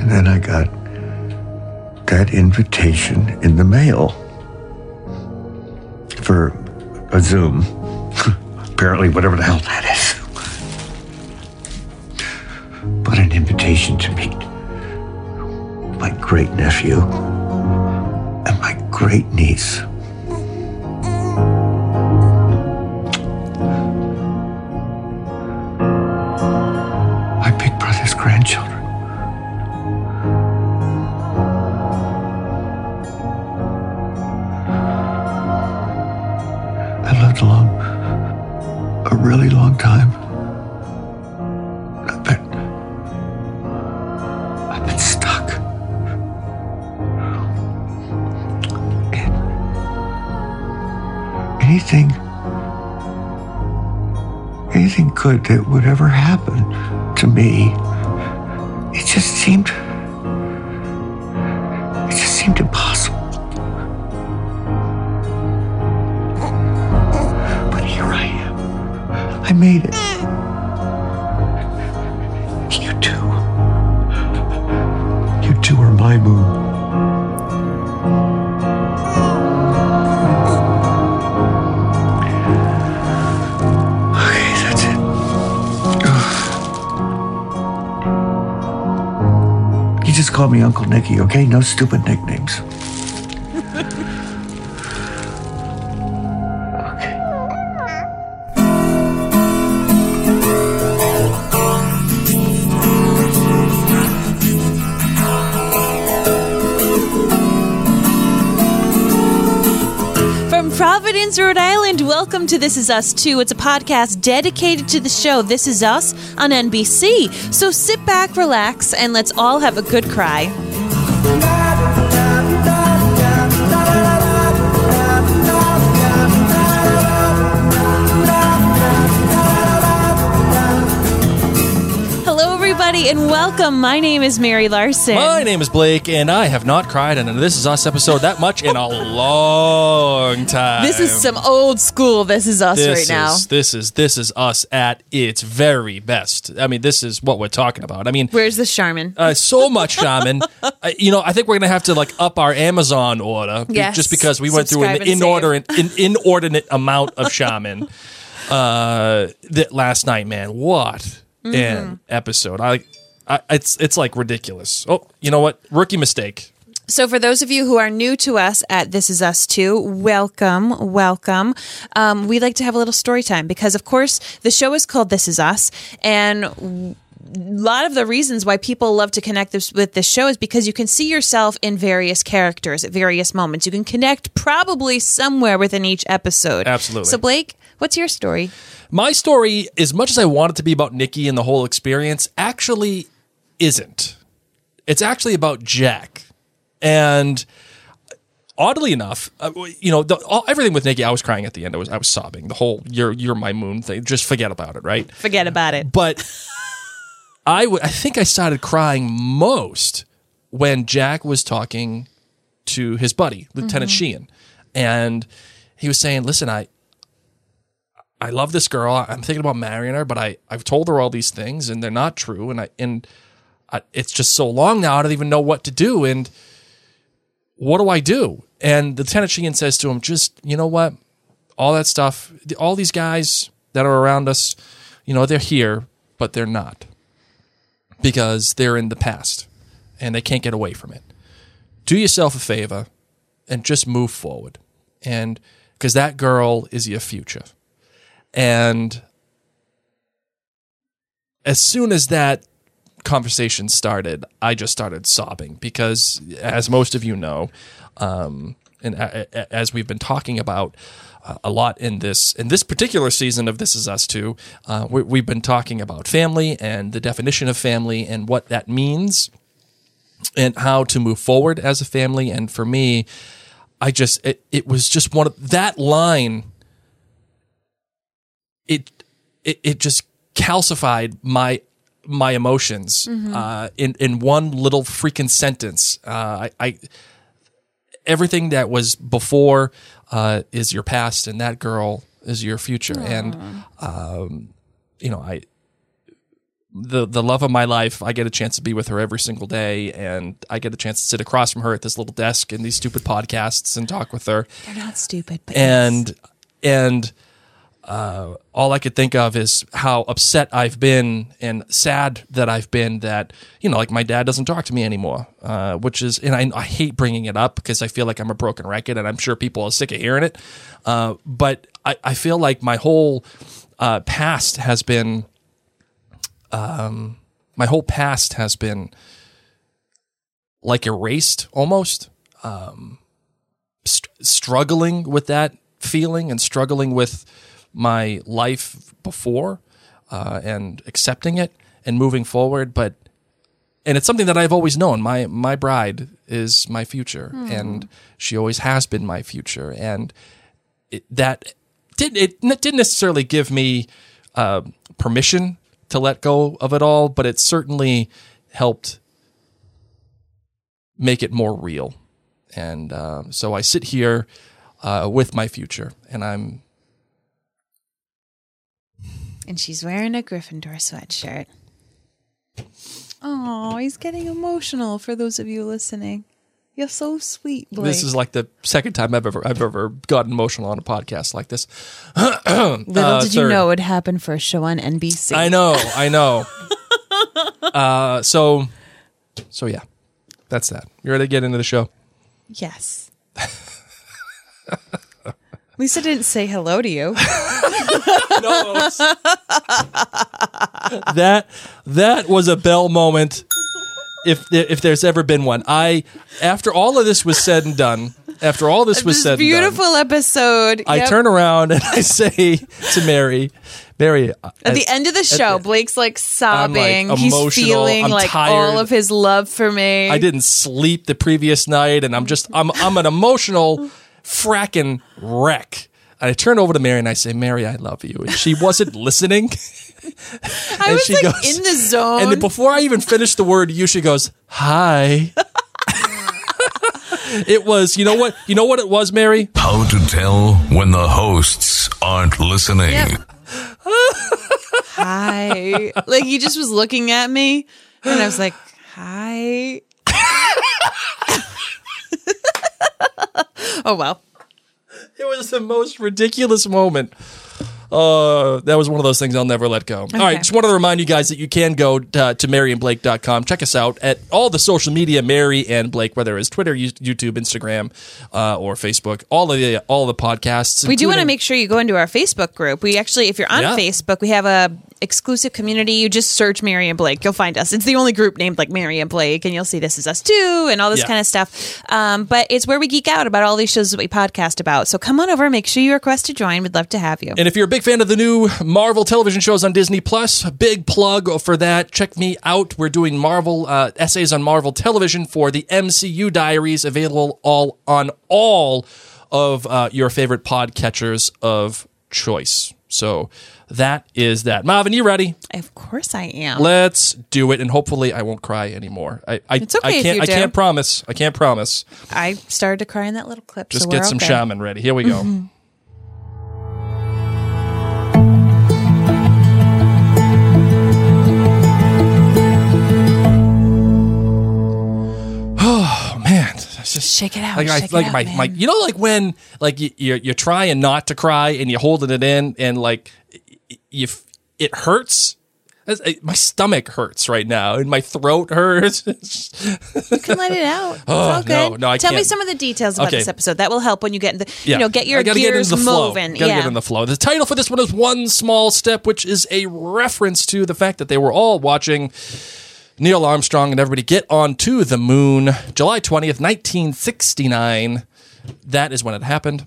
And then I got that invitation in the mail for a Zoom. Apparently, whatever the hell that is. But an invitation to meet my great nephew and my great niece. Okay? No stupid nicknames. From Providence, Rhode Island, welcome to This Is Us Too. It's a podcast dedicated to the show This Is Us on NBC. So sit back, relax, and let's all have a good cry. Everybody, and welcome. My name is Mary Larson. My name is Blake, and I have not cried in This Is Us episode that much in a long time. This is some old school This Is Us this right now. Is, this is this is us at its very best. I mean, this is what we're talking about. I mean, Where's the Charmin? uh, so much Charmin. uh, you know, I think we're gonna have to like up our Amazon order, be- Yes. just because we went through Subscribe an and inordinate, an inordinate amount of Charmin uh, that last night. Man, what Mm-hmm. episode! I, I, it's it's like ridiculous. Oh, you know what? Rookie mistake. So, for those of you who are new to us at This Is Us Too, welcome, welcome. Um, we like to have a little story time because, of course, the show is called This Is Us, and a lot of the reasons why people love to connect this, with this show is because you can see yourself in various characters at various moments. You can connect probably somewhere within each episode. Absolutely. So, Blake, what's your story? My story, as much as I want it to be about Nikki and the whole experience, actually isn't. It's actually about Jack. And oddly enough, uh, you know, the, all, everything with Nikki, I was crying at the end. I was I was sobbing. The whole "you're you're my moon" thing. Just forget about it, right? Forget about it. But I would I think I started crying most when Jack was talking to his buddy, Lieutenant Sheehan. And he was saying, Listen, I I love this girl. I'm thinking about marrying her, but I, I've told her all these things and they're not true. And I and I, it's just so long now. I don't even know what to do. And what do I do? And Lieutenant Sheehan says to him, just, you know what? All that stuff, all these guys that are around us, you know, they're here, but they're not because they're in the past and they can't get away from it. Do yourself a favor and just move forward. And because that girl is your future. And as soon as that conversation started, I just started sobbing because, as most of you know, um, and as we've been talking about uh, a lot in this in this particular season of This Is Us Too, uh, we, we've been talking about family and the definition of family and what that means, and how to move forward as a family. And for me, I just it, it was just one of that line. It it, it just calcified my my emotions uh, in in one little freaking sentence. Uh, I, I everything that was before uh, is your past, and that girl is your future. And um, you know, I the the love of my life. I get a chance to be with her every single day, and I get a chance to sit across from her at this little desk in these stupid podcasts and talk with her They're not stupid, but and and uh, all I could think of is how upset I've been and sad that I've been that you know like my dad doesn't talk to me anymore, uh, which is and I, I hate bringing it up because I feel like I'm a broken record and I'm sure people are sick of hearing it, uh, but I, I feel like my whole uh, past has been um, my whole past has been like erased almost. St- struggling with that feeling and struggling with my life before uh, and accepting it and moving forward. But and it's something that I've always known. My my bride is my future and she always has been my future. And it, that did it didn't necessarily give me uh, permission to let go of it all but it certainly helped make it more real. And uh, so I sit here uh, with my future, and I'm and she's wearing a Gryffindor sweatshirt. Oh, he's getting emotional. For those of you listening, you're so sweet, Blake. this is like the second time I've ever I've ever gotten emotional on a podcast like this. Little uh, did you third. know it would happen for a show on NBC. I know, I know. uh, so, so yeah, that's that. You ready to get into the show? Yes. Lisa didn't say hello to you. No. that that was a bell moment. If if there's ever been one, I after all of this was said and done, after all this was this said, and done, beautiful episode. I Yep. turn around and I say to Mary, Mary, At the end of the show, Blake's like sobbing. He's emotional. feeling I'm like tired. all of his love for me. I didn't sleep the previous night, and I'm just I'm I'm an emotional fracking wreck. And I turn over to Mary and I say, Mary, I love you. And she wasn't listening. I and was she like goes- in the zone. And before I even finished the word you, she goes, Hi. it was, you know what? You know what it was, Mary? How to tell when the hosts aren't listening. Yep. hi. Like he just was looking at me and I was like, hi. oh well. It was the most ridiculous moment. Uh, that was one of those things I'll never let go. All right, just wanted to remind you guys that you can go uh, to maryandblake.com. Check us out at all the social media, Mary and Blake, whether it's Twitter, YouTube, Instagram, uh, or Facebook. All of the all of the podcasts. We do want to make sure you go into our Facebook group. We actually, if you're on Yeah. Facebook, we have a exclusive community. You just search Mary and Blake, you'll find us. It's the only group named like Mary and Blake, and you'll see this is us too, and all this Yeah. kind of stuff. Um, but it's where we geek out about all these shows that we podcast about. So come on over, make sure you request to join. We'd love to have you. And if you're a big fan of the new Marvel television shows on Disney Plus, big plug for that. Check me out. We're doing Marvel uh, essays on Marvel television for the MCU Diaries, available all on all of uh, your favorite podcatchers of choice. So that is that. Marvin, you ready? of course, I am. Let's do it, and hopefully I won't cry anymore. I, I, It's okay I can't. I can't promise. I can't promise. I started to cry in that little clip. Just so get some okay. Charmin ready. Here we go. oh it's just Shake it out, Like, I, like out, my, man. my, you know, like when like you, you're you're trying not to cry and you're holding it in, and like you, it hurts. Uh, my stomach hurts right now, and my throat hurts. You can let it out. It's Oh, no, good. no, I Tell me can't. some of the details about Okay. this episode. That will help when you get in the, Yeah. you know, get your gears get into the flow. moving. Gotta yeah. get in the flow. The title for this one is One Small Step, which is a reference to the fact that they were all watching Neil Armstrong and everybody get onto the moon, July 20th, 1969. that is when it happened.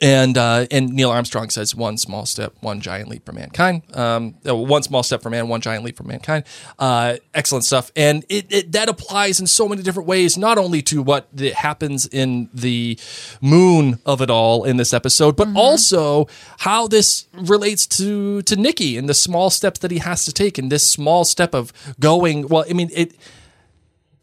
And uh, and Neil Armstrong says one small step, one giant leap for mankind. Um, uh, one small step for man, one giant leap for mankind. Uh, excellent stuff, and it, it that applies in so many different ways. Not only to what happens in the moon of it all in this episode, but also how this relates to to Nicky and the small steps that he has to take, and this small step of going. Well, I mean it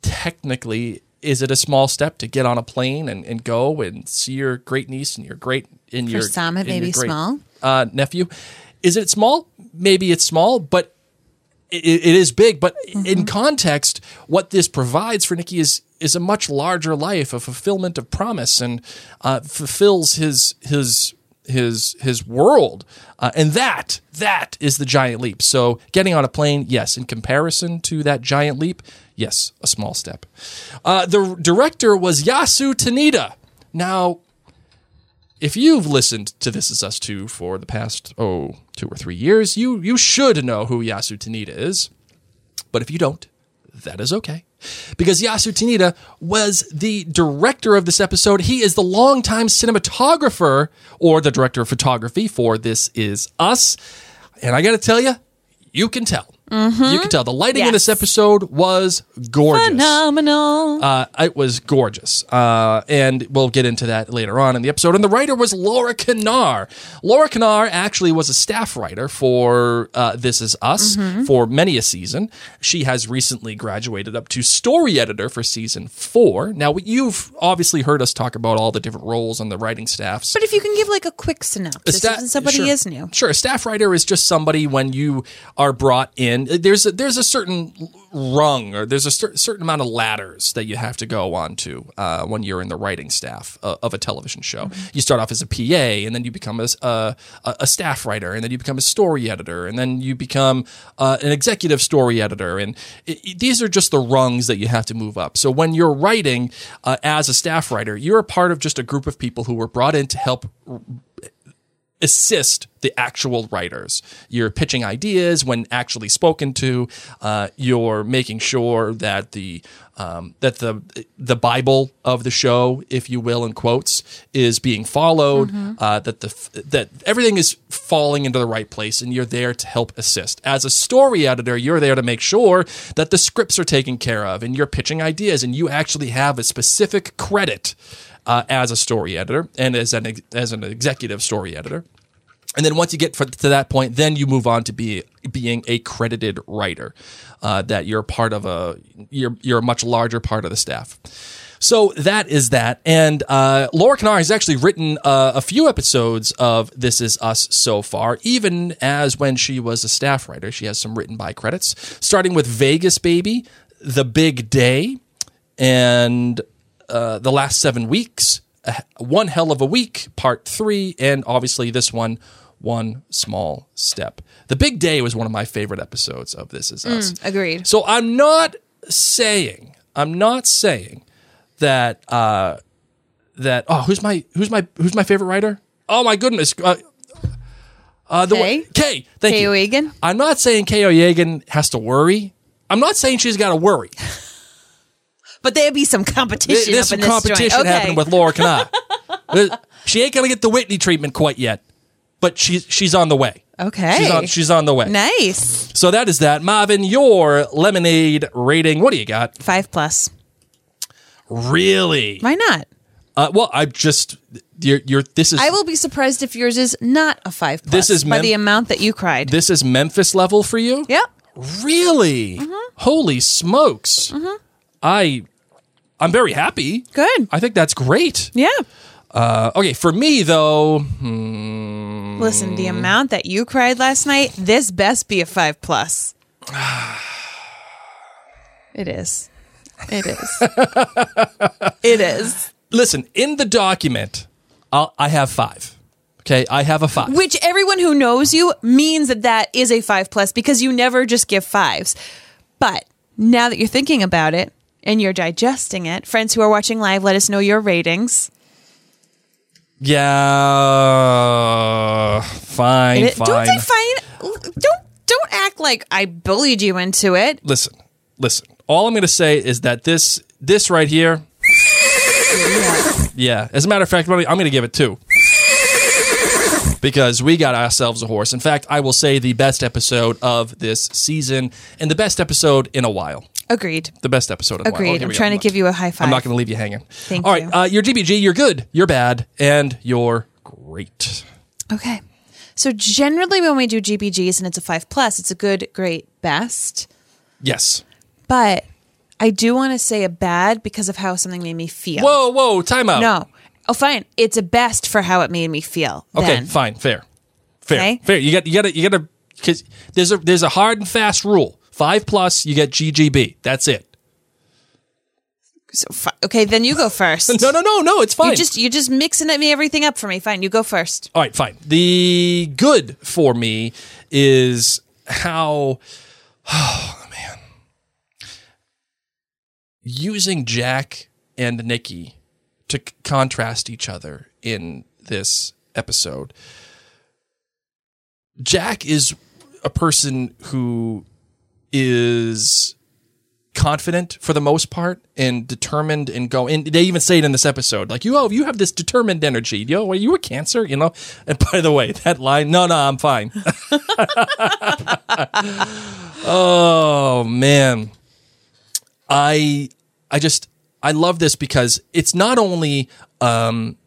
technically is it a small step to get on a plane and, and go and see your great niece and your great in your some, it may be great, small. uh, nephew is it small maybe it's small but it, it is big but Mm-hmm. in context what this provides for Nikki is is a much larger life a fulfillment of promise and uh, fulfills his his his his world. Uh, and that that is the giant leap. So getting on a plane yes. In comparison to that giant leap yes a small step. Uh, the director was yasu tanida now if you've listened to This Is Us Too for the past, oh, two or three years, you, you should know who Yasu Tanida is. But if you don't, that is okay. Because Yasu Tanida was the director of this episode. He is the longtime cinematographer or the director of photography for This Is Us. And I got to tell you, you can tell. You can tell. The lighting in this episode was gorgeous. Phenomenal. Uh, it was gorgeous. Uh, and we'll get into that later on in the episode. And the writer was Laura Kenar. Laura Kenar actually was a staff writer for uh, This Is Us for many a season. She has recently graduated up to story editor for season four. Now, you've obviously heard us talk about all the different roles on the writing staffs. but if you can give like a quick synopsis, sta- somebody sure. is new. Sure, a staff writer is just somebody when you are brought in. There's a, there's a certain rung or there's a cer- certain amount of ladders that you have to go onto uh, when you're in the writing staff uh, of a television show. Mm-hmm. You start off as a PA, and then you become a a staff writer, and then you become a story editor, and then you become uh, an executive story editor. And it, it- these are just the rungs that you have to move up. So when you're writing uh, as a staff writer, you're a part of just a group of people who were brought in to help assist the actual writers. You're pitching ideas when actually spoken to. Uh, you're making sure that the um, that the the Bible of the show, if you will, in quotes, is being followed. Uh, that the that everything is falling into the right place, and you're there to help assist. As a story editor, you're there to make sure that the scripts are taken care of, and you're pitching ideas, and you actually have a specific credit uh, as a story editor and as an as an executive story editor. And then once you get to that point, then you move on to be being a credited writer. Uh, that you're part of a you're you're a much larger part of the staff. So that is that. And uh, Laura Kenar has actually written uh, a few episodes of This Is Us so far, even as when she was a staff writer. She has some written by credits, starting with Vegas Baby, The Big Day, and uh, The Last Seven Weeks, One Hell of a Week, Part Three, and obviously this one, One Small Step. The Big Day was one of my favorite episodes of This Is Us. Agreed. So I'm not saying, I'm not saying that uh that oh who's my who's my who's my favorite writer? Oh my goodness. Uh, uh the Kay? one Kay, thank Kay you. Oyegun? I'm not saying Kay Oyegun has to worry. I'm not saying she's got to worry. But there'd be some competition. There's some in this joint. competition Okay. happening with Laura Kenar. she ain't gonna get the Whitney treatment quite yet, but she's she's on the way. Okay. She's on she's on the way. Nice. So that is that. Marvin, your lemonade rating. What do you got? Five plus. Really? Why not? Uh, well, I just you're, you're this is I will be surprised if yours is not a five plus. This is by the amount that you cried. this is Memphis level for you. yep. Really? Mm-hmm. Holy smokes! I I'm very happy. Good. I think that's great. Yeah. Uh, okay, for me though, hmm, Listen, the amount that you cried last night, this best be a five plus. it is. It is. it is. listen in the document, I'll, I have five. Okay, I have a five. Which everyone who knows you means that that is a five plus because you never just give fives. But now that you're thinking about it and you're digesting it, friends who are watching live, let us know your ratings. Yeah, fine, It- fine. Don't say fine. Don't don't act like I bullied you into it. listen, listen. All I'm going to say is that this this right here, Yeah. As a matter of fact, buddy, I'm going to give it two. Because we got ourselves a horse. In fact, I will say the best episode of this season and the best episode in a while. Agreed. The best episode in a while. Oh, Agreed. I'm trying to give you a high five. I'm not going to leave you hanging. Thank All right, you. Uh, you're GBG, you're good, you're bad, and you're great. Okay. So generally, when we do GBGs and it's a five plus, it's a good, great, best. Yes. But I do want to say a bad because of how something made me feel. Whoa, whoa, time out. No. Oh, fine. It's a best for how it made me feel. Okay, then. fine, fair, fair, Okay. fair. You got, you got to, you got to, because there's a there's a hard and fast rule. Five plus, you get GGB. That's it. So, fi- okay, then you go first. No, no, no, no. It's fine. You just you're just mixing it- me everything up for me. Fine, you go first. All right, fine. The good for me is how, oh man, using Jack and Nikki to contrast each other in this episode. Jack is a person who is confident for the most part and determined and go and they even say it in this episode like you oh you have this determined energy. Know are you a cancer? You know? And by the way that line no no i'm fine. Oh man. I i just i love this because it's not only um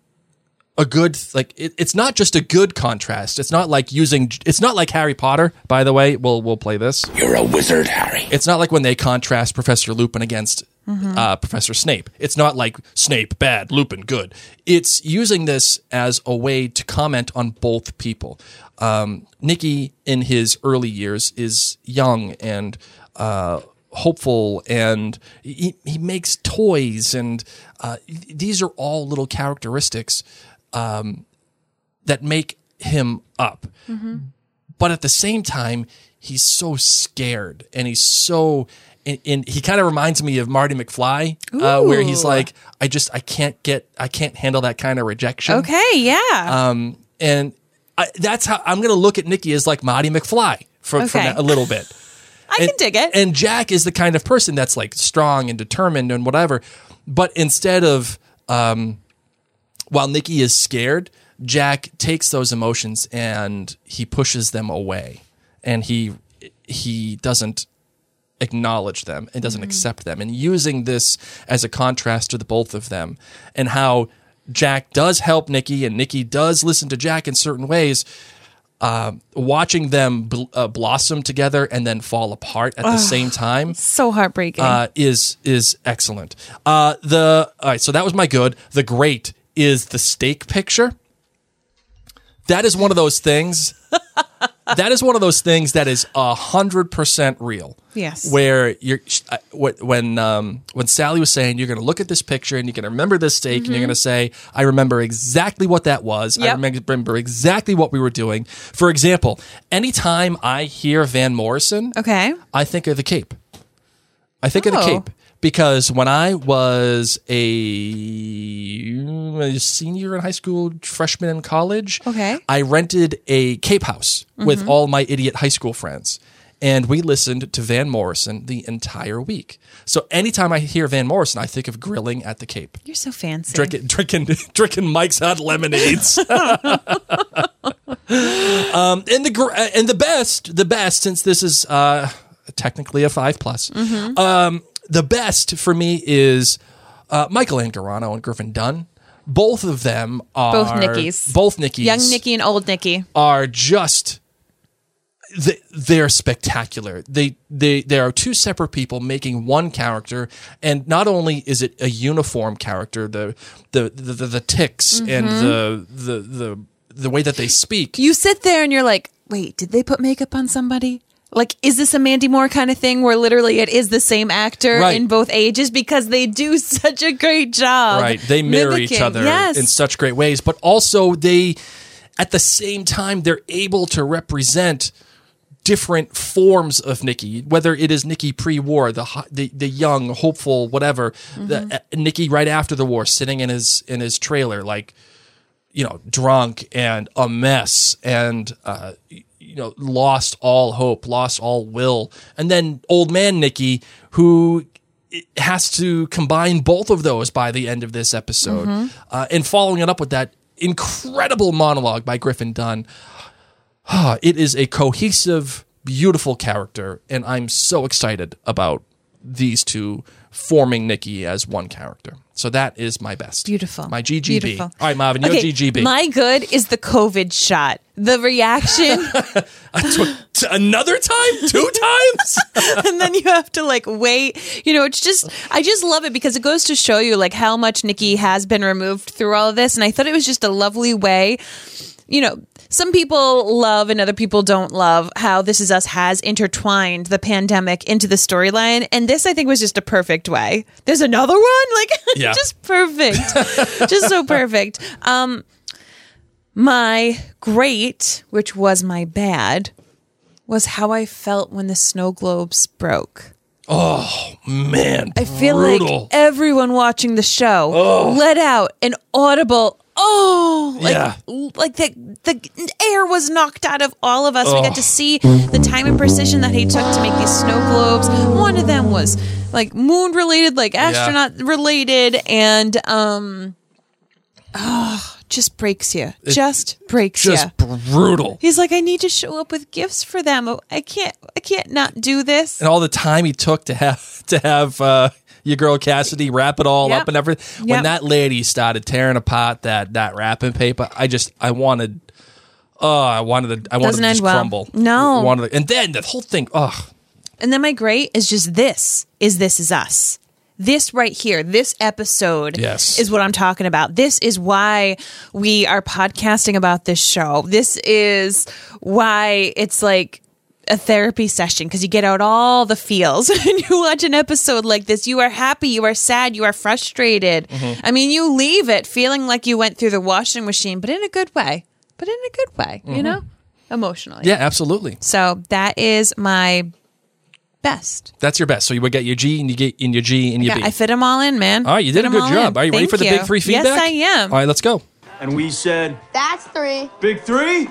a good like it, it's not just a good contrast it's not like using it's not like harry potter by the way we'll we'll play this You're a wizard, Harry. it's not like when they contrast Professor Lupin against uh, Professor Snape. It's not like Snape bad, Lupin good. It's using this as a way to comment on both people. Um, Nicky, in his early years, is young and uh, hopeful, and he, he makes toys, and uh, these are all little characteristics um, that make him up. But at the same time he's so scared and he's so and, and he kind of reminds me of marty mcfly uh, where he's like i just i can't get i can't handle that kind of rejection. Okay, yeah. um and I, that's how i'm gonna look at nikki as like marty mcfly for, for Okay. that, a little bit I can dig it. and Jack is the kind of person that's like strong and determined and whatever. But instead of, um, while Nikki is scared, Jack takes those emotions and he pushes them away, and he he doesn't acknowledge them and doesn't accept them. And using this as a contrast to the both of them, and how Jack does help Nikki and Nikki does listen to Jack in certain ways watching them bl- uh, blossom together and then fall apart at the same time so heartbreaking. uh, is is excellent. Uh, the all right, so that was my good. The great is the steak picture. That is one of those things. That is one of those things that is a hundred percent real. Yes. Where you're when um, when Sally was saying you're going to look at this picture and you're going to remember this steak and you're going to say I remember exactly what that was. I Mm-hmm. Remember exactly what we were doing. For example, anytime I hear Van Morrison, okay. I think of the Cape. I think of the Oh. Cape because when I was a, senior in high school, freshman in college, Okay. I rented a Cape house with all my idiot high school friends. And we listened to Van Morrison the entire week. So anytime I hear Van Morrison, I think of grilling at the Cape, You're so fancy. drinking, drinking, drinking Mike's Hot lemonades. um, and the gr- and the best, the best, since this is uh, technically a five plus, um, the best for me is uh, Michael Angarano and Griffin Dunne. Both of them are Both Nickies. Both Nickies. Young Nikki and old Nikki. are just they, they're spectacular. They they there are two separate people making one character, and not only is it a uniform character, the the the, the, the ticks and the, the the the way that they speak. You sit there and you're like, wait, did they put makeup on somebody? Like, is this a Mandy Moore kind of thing where literally it is the same actor Right. in both ages because they do such a great job? right they mirror each other Yes. in such great ways but also they at the same time they're able to represent different forms of Nikki, whether it is Nikki pre-war, the the, the young, hopeful, whatever, the uh, Nikki right after the war, sitting in his in his trailer, like you know, drunk and a mess, and uh, you know, lost all hope, lost all will, and then old man Nikki, who has to combine both of those by the end of this episode. Uh, and following it up with that incredible monologue by Griffin Dunne, ah, it is a cohesive, beautiful character. And I'm so excited about these two forming Nikki as one character. So that is my best. Beautiful. My GGB. Beautiful. All right, Marvin, your Okay, GGB. My good is the COVID shot. The reaction, T- another time? Two times? and then you have to like wait. You know, it's just I just love it because it goes to show you like how much Nikki has been removed through all of this, and I thought it was just a lovely way. You know, some people love and other people don't love how This Is Us has intertwined the pandemic into the storyline, and this I think was just a perfect way. There's another one, like Yeah. just perfect, just so perfect. Um, my great, which was my bad, was how I felt when the snow globes broke. Oh man, I feel brutal. like everyone watching the show let out an audible oh like Yeah. like the the air was knocked out of all of us. We got to see the time and precision that he took to make these snow globes. One of them was like moon related, like astronaut related, and um oh, just breaks you. just breaks you. just brutal. He's like, I need to show up with gifts for them. I can't I can't not do this. and all the time he took to have to have uh, your girl Cassidy wrap it all Yep. up and everything. Yep. When that lady started tearing apart that that wrapping paper, I just I wanted. Oh, I wanted to. I wanted Doesn't to just well. crumble. No. I wanted to- and then the whole thing. Oh, And then my great is just this is this is us. This right here, this episode Yes. is what I'm talking about. This is why we are podcasting about this show. This is why it's like a therapy session because you get out all the feels and you watch an episode like this. You are happy, you are sad, you are frustrated. Mm-hmm. I mean, you leave it feeling like you went through the washing machine, but in a good way. But in a good way, you know? Emotionally. Mm-hmm. yeah, absolutely. So that is my best. That's your best. So you would get your G and you get in your G and your Yeah, B. I fit them all in, man. all right, you did Fit a 'em good job. in. Are you ready Thank for the big three feedback? Yes, I am. All right, let's go. And we said, That's three. Big three?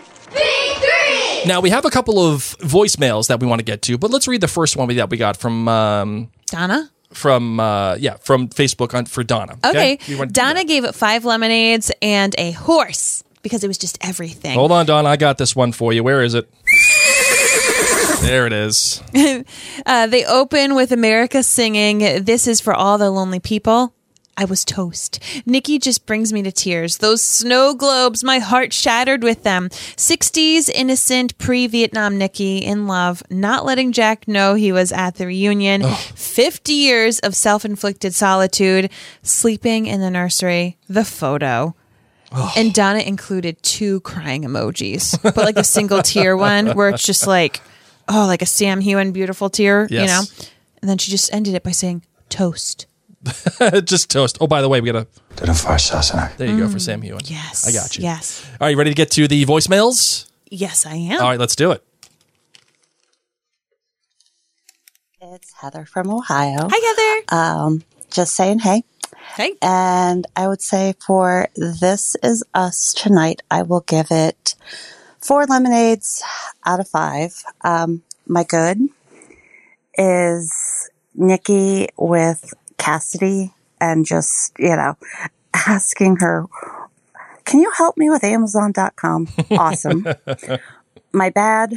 Now we have a couple of voicemails that we want to get to, but let's read the first one we- that we got from um, Donna. from uh, yeah from Facebook on for Donna. Okay. You want to do Donna gave it five lemonades and a horse because it was just everything. Hold on, Donna. I got this one for you. Where is it? there it is. Uh, they open with America singing, This is for all the lonely people. I was toast. Nikki just brings me to tears. Those snow globes, my heart shattered with them. 60s innocent pre Vietnam Nikki in love, not letting Jack know he was at the reunion. 50 years of self inflicted solitude, sleeping in the nursery, the photo. And Donna included two crying emojis, but like a single tear one where it's just like, oh, like a Sam Heughan beautiful tear, you know? And then she just ended it by saying, toast. Just toast. Oh, by the way, we got a. Did a fast assassinate. There you go for Sam Heughan. Mm. Yes. I got you. Yes. All right, you ready to get to the voicemails? Yes, I am. All right, let's do it. It's Heather from Ohio. Hi, Heather. Um, just saying hey. hey. And I would say for This Is Us tonight, I will give it four lemonades out of five. Um, my good is Nikki with Cassidy and just, you know, asking her, can you help me with Amazon.com? Awesome. my bad,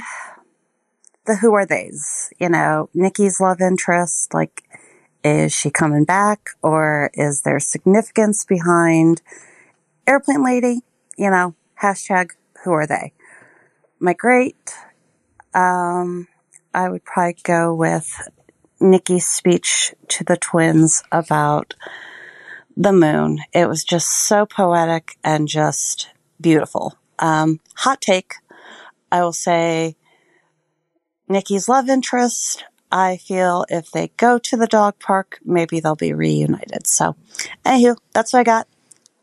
the who are theys, you know, Nikki's love interest, like, is she coming back or is there significance behind airplane lady? You know, hashtag who are they? My great, um, I would probably go with Nikki's speech to the twins about the moon. It was just so poetic and just beautiful. Um, hot take. I will say Nikki's love interest. I feel if they go to the dog park, maybe they'll be reunited. So, anywho, that's what I got.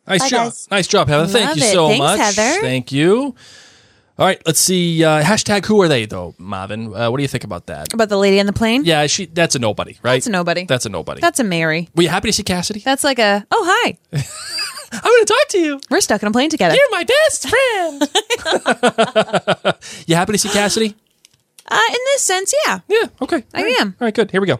Nice Bye, job. guys. Nice job, Heather. Thank you it. so Thanks, much. Heather. Thank you. All right, let's see. Uh, hashtag who are they though, Marvin? Uh, what do you think about that? About the lady on the plane? Yeah, she. That's a nobody, right? That's a nobody. That's a nobody. That's a Mary. Were you happy to see Cassidy? That's like a, oh, hi. I'm going to talk to you. We're stuck in a plane together. You're my best friend. you happy to see Cassidy? Uh, in this sense, yeah. Yeah. Okay. I All right. am. All right. Good. Here we go.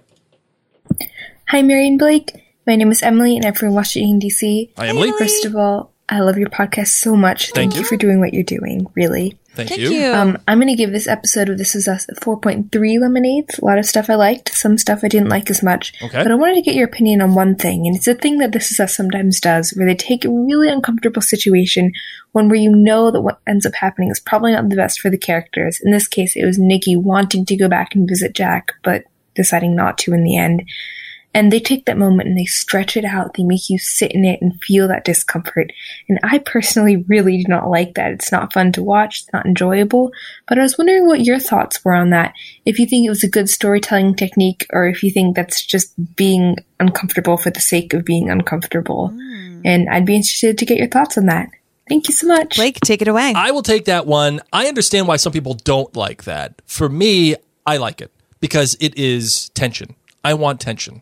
Hi, Mary and Blake. My name is Emily, and I'm from Washington, D.C. Hi, Emily. First of all, I love your podcast so much. Thank, you for doing what you're doing, really. Thank, Thank you. you. Um, I'm going to give this episode of This Is Us 4.3 lemonades. A lot of stuff I liked, some stuff I didn't like as much. Okay. But I wanted to get your opinion on one thing, and it's a thing that This Is Us sometimes does, where they take a really uncomfortable situation, one where you know that what ends up happening is probably not the best for the characters. In this case, it was Nikki wanting to go back and visit Jack, but deciding not to in the end. And they take that moment and they stretch it out. They make you sit in it and feel that discomfort. And I personally really do not like that. It's not fun to watch. It's not enjoyable. But I was wondering what your thoughts were on that. If you think it was a good storytelling technique or if you think that's just being uncomfortable for the sake of being uncomfortable. Hmm. And I'd be interested to get your thoughts on that. Thank you so much. Blake, take it away. I will take that one. I understand why some people don't like that. For me, I like it because it is tension. I want tension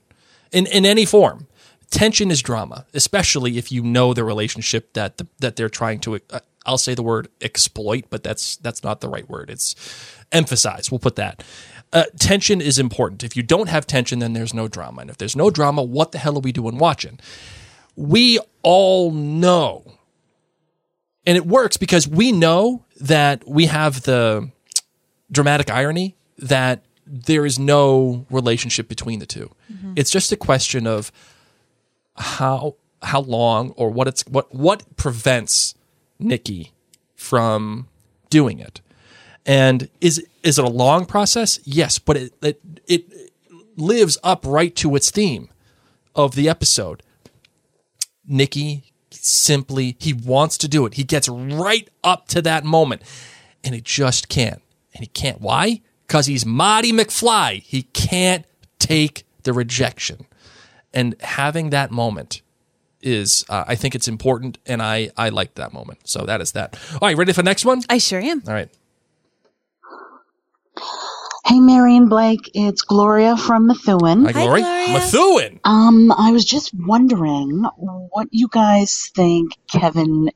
in in any form. Tension is drama, especially if you know the relationship that the, that they're trying to. Uh, I'll say the word exploit, but that's that's not the right word. It's emphasize. We'll put that. Uh, tension is important. If you don't have tension, then there's no drama. And if there's no drama, what the hell are we doing watching? We all know and it works because we know that we have the dramatic irony that there is no relationship between the 2 mm-hmm. It's just a question of how how long or what it's what what prevents Nikki from doing it. And is is it a long process? Yes, but it it, it lives up right to its theme of the episode. Nikki simply he wants to do it. He gets right up to that moment and he just can't. And he can't. Why? Cuz he's Marty McFly. He can't take the rejection. And having that moment is uh, I think it's important and I I like that moment. So that is that. All right, ready for the next one? I sure am. All right. Hey, Mary and Blake, it's Gloria from Methuen. Hi, Glory. Gloria. Methuen. Um, I was just wondering what you guys think Kevin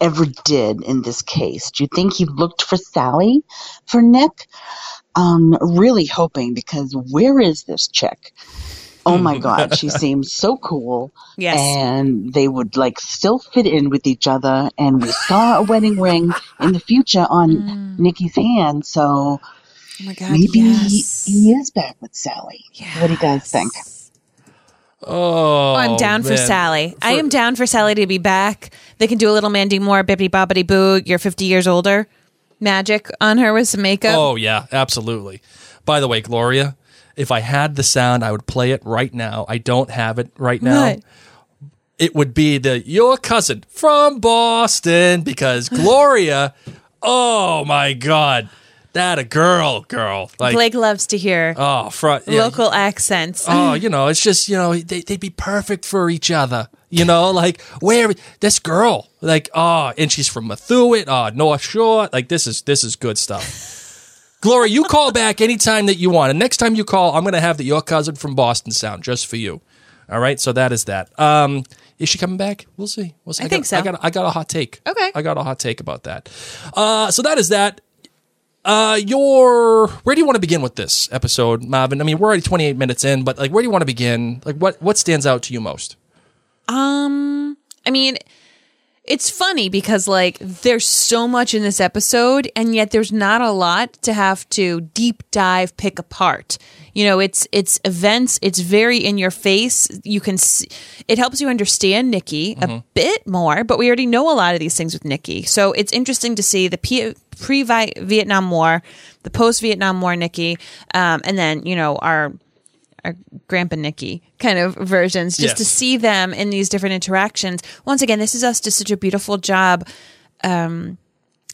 ever did in this case. Do you think he looked for Sally for Nick? Um, really hoping because where is this chick? Oh my God, she seems so cool. Yes. And they would like still fit in with each other. And we saw a wedding ring in the future on Nikki's hand. So Oh my God. maybe yes. he, he is back with Sally. What do you guys think? Oh, I'm down for man. Sally. I am down for Sally to be back. They can do a little Mandy Moore, bippity boppity boo. You're 50 years older. Magic on her with some makeup. Oh yeah, absolutely. By the way, Gloria, if I had the sound, I would play it right now. I don't have it right now. What? It would be the your cousin from Boston because Gloria. oh my God, that a girl, girl like Blake loves to hear oh front yeah. local accents. Oh, you know, it's just you know they they'd be perfect for each other. You know, like where this girl, like oh, and she's from Methuen, oh North Shore. Like this is this is good stuff. Gloria, you call back anytime that you want, and next time you call, I'm going to have the your cousin from Boston sound just for you. All right, so that is that. Um, is she coming back? We'll see. We'll see. I think got, so. I got I got a hot take. Okay. I got a hot take about that. Uh, so that is that. Uh, your where do you want to begin with this episode, Marvin? I mean, we're already 28 minutes in, but like, where do you want to begin? Like, what what stands out to you most? Um, I mean, it's funny because like there's so much in this episode, and yet there's not a lot to have to deep dive pick apart. You know, it's it's events. It's very in your face. You can see, it helps you understand Nikki a bit more, but we already know a lot of these things with Nikki. So it's interesting to see the P- pre Vietnam War, the post Vietnam War Nikki, um, and then you know our our grandpa Nikki kind of versions just Yes. to see them in these different interactions. Once again, this is us does such a beautiful job um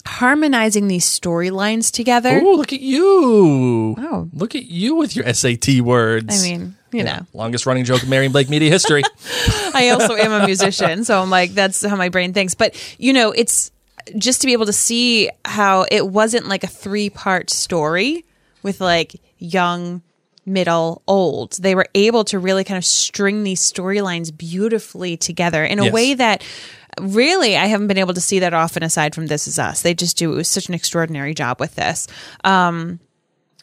harmonizing these storylines together. Oh, look at you! Oh. look at you with your SAT words. I mean, you know, longest running joke of Mary and Blake media history. I also am a musician, so I'm like that's how my brain thinks. But you know, it's just to be able to see how it wasn't like a three part story with like young, middle, old. They were able to really kind of string these storylines beautifully together in a Yes. way that really I haven't been able to see that often aside from This Is Us. They just do it was such an extraordinary job with this. Um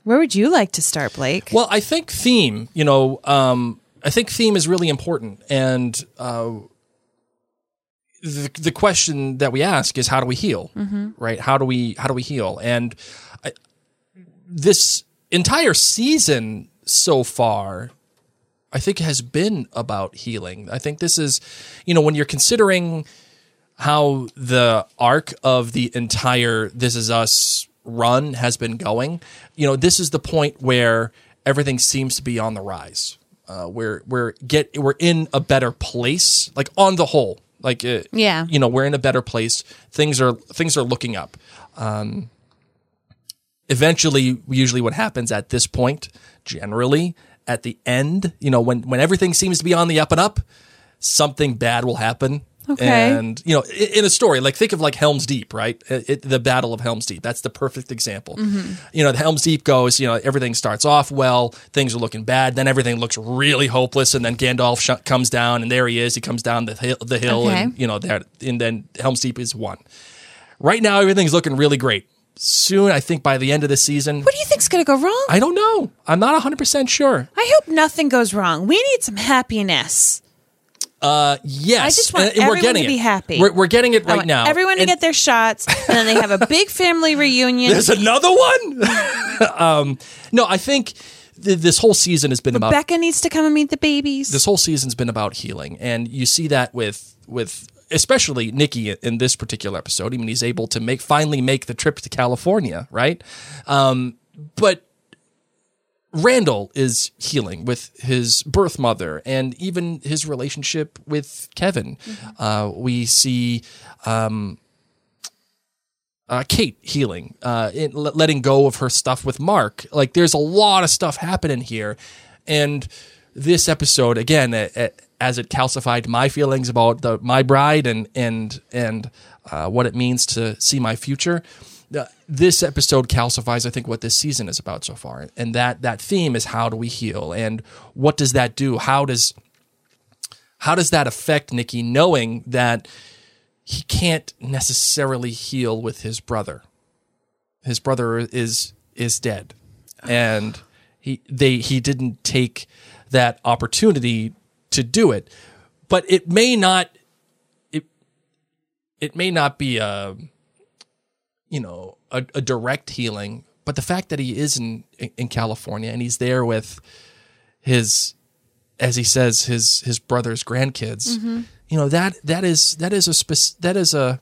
where would you like to start, Blake? Well, I think theme, you know, um, I think theme is really important, and uh, the the question that we ask is how do we heal, right? How do we how do we heal? And I, this entire season so far, I think has been about healing. I think this is, you know, when you're considering how the arc of the entire This Is Us run has been going, you know, this is the point where everything seems to be on the rise. Uh, we're we're get we're in a better place, like on the whole, like uh, Yeah. you know, we're in a better place. Things are things are looking up. Um, eventually, usually, what happens at this point, generally at the end, you know, when when everything seems to be on the up and up, something bad will happen. Okay. And you know, in a story, like think of like Helm's Deep, right? It, it- the Battle of Helm's Deep. That's the perfect example. Mm-hmm. You know, the Helm's Deep goes. You know, everything starts off well, things are looking bad, then everything looks really hopeless, and then Gandalf sh- comes down, and there he is. He comes down the hill, the hill, and you know, there, and then Helm's Deep is won. Right now, everything's looking really great. Soon, I think by the end of the season, What do you think's going to go wrong? I don't know. I'm not 100% sure. I hope nothing goes wrong. We need some happiness. Uh, yes. I just want and, and we're everyone getting to be it. happy. We're, we're getting it I right want now. Everyone to And get their shots, and then they have a big family reunion. There's another one? um, no, I think th- this whole season has been about Becca needs to come and meet the babies. this whole season's been about healing, and you see that with with especially Nikki in this particular episode. I mean, he's able to make finally make the trip to California, right? Um, but Randall is healing with his birth mother and even his relationship with Kevin. Uh, we see um, uh, Kate healing, uh, in, le- letting go of her stuff with Mark. Like, there's a lot of stuff happening here, and this episode again, as it calcified my feelings about the my bride and and and uh, what it means to see my future. Uh, This episode calcifies, I think, what this season is about so far, and that that theme is how do we heal, and what does that do? How does how does that affect Nikki knowing that he can't necessarily heal with his brother. His brother is is dead, and he they he didn't take that opportunity to do it. But it may not it it may not be a you know a, a direct healing, but the fact that he is in in California and he's there with his as he says his his brother's grandkids mm-hmm. you know that that is that is a spec- that is a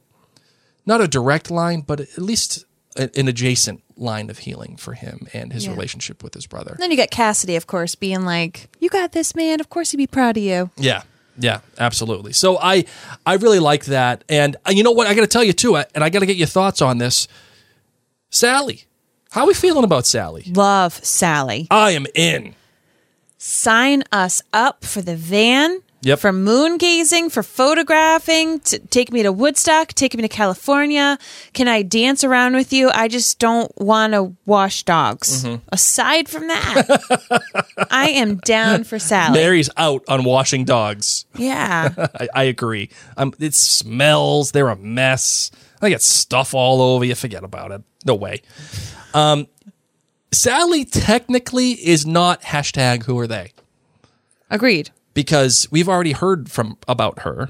not a direct line but at least a, an adjacent line of healing for him and his Yeah. relationship with his brother then you got Cassidy, of course, being like, "You got this, man. Of course, he'd be proud of you." yeah yeah absolutely. So i i really like that. And uh, you know what? I gotta tell you too I- and i gotta get your thoughts on this. Sally how are we feeling about sally? Love Sally. i am in. Sign us up for the van. Yep. For moon gazing, for photographing, to take me to Woodstock, take me to California. Can I dance around with you? I just don't want to wash dogs. Mm-hmm. Aside from that, I am down for Sally. mary's out on washing dogs yeah. I, I agree. Um, it smells. They're a mess. I get stuff all over you. Forget about it. No way. Um, Sally technically is not hashtag who are they Agreed. Because we've already heard from about her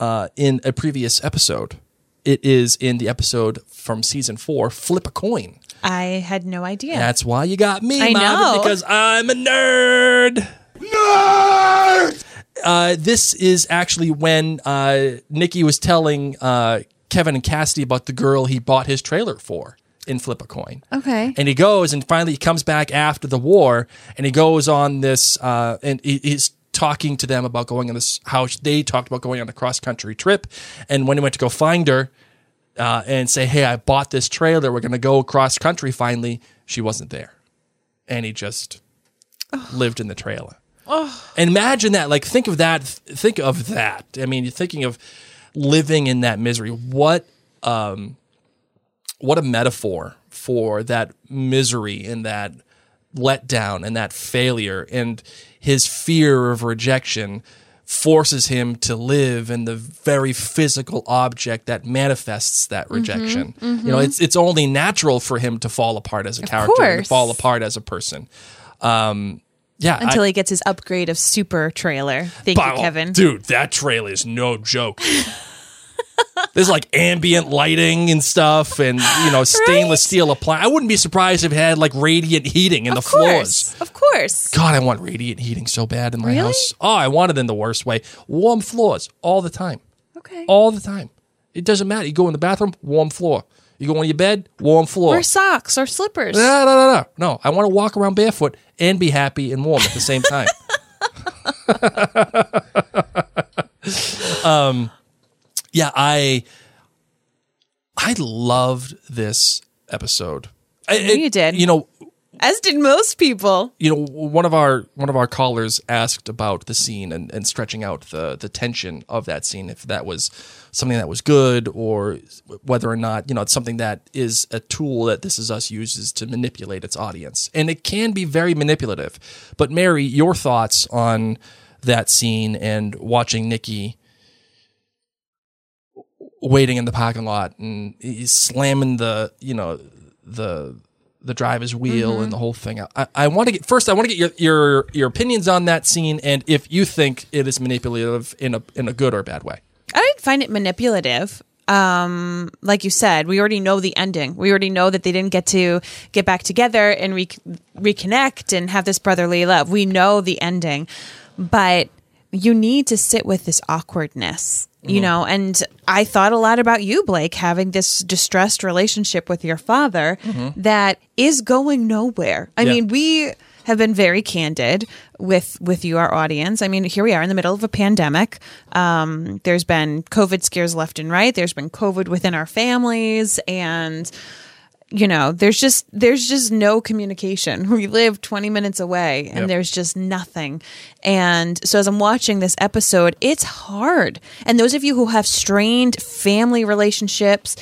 uh, in a previous episode. It is in the episode from season four, Flip a Coin. I had no idea. That's why you got me, I Marvin, know. because I'm a nerd. Nerd. Uh, this is actually when uh, Nikki was telling uh, Kevin and Cassidy about the girl he bought his trailer for in Flip a Coin. okay. And he goes and finally he comes back after the war and he goes on this uh, and he, he's talking to them about going on this how they talked about going on a cross country trip and when he went to go find her uh, and say hey I bought this trailer we're gonna go cross country finally she wasn't there and he just lived in the trailer. And imagine that like think of that think of that. I mean you're thinking of living in that misery. What um what a metaphor for that misery and that letdown and that failure and his fear of rejection forces him to live in the very physical object that manifests that rejection. You know, it's it's only natural for him to fall apart as a character to fall apart as a person. Um, Yeah, Until I- he gets his upgrade of super trailer. Thank Wow, you, Kevin. Dude, that trailer is no joke. There's like ambient lighting and stuff, and you know stainless steel appliance. I wouldn't be surprised if it had like radiant heating in the course. floors. Of course. God, I want radiant heating so bad in my Really? house. Oh, I want it in the worst way. Warm floors all the time, Okay. all the time. It doesn't matter. You go in the bathroom, warm floor. You go on your bed, warm floor. Or socks or slippers. No, no, no, no. No, I want to walk around barefoot and be happy and warm at the same time. um, yeah, I I loved this episode. I, know you did. You know, As did most people. you know, one of our one of our callers asked about the scene and, and stretching out the the tension of that scene, if that was something that was good or whether or not you know it's something that is a tool that This Is Us uses to manipulate its audience, and it can be very manipulative. But Mary, your thoughts on that scene and watching Nikki waiting in the parking lot and he's slamming the you know the the driver's wheel and the whole thing. I, I want to get first. I want to get your, your your opinions on that scene and if you think it is manipulative in a in a good or bad way. I didn't find it manipulative. Um, like you said, we already know the ending. We already know that they didn't get to get back together and re- reconnect and have this brotherly love. We know the ending, but you need to sit with this awkwardness, you know. And I thought a lot about you, Blake, having this distressed relationship with your father that is going nowhere. I Yeah. mean, we have been very candid with with you our audience i mean here we are in the middle of a pandemic um, there's been covid scares left and right there's been covid within our families and you know there's just there's just no communication we live 20 minutes away and Yep. there's just nothing and so as i'm watching this episode it's hard and those of you who have strained family relationships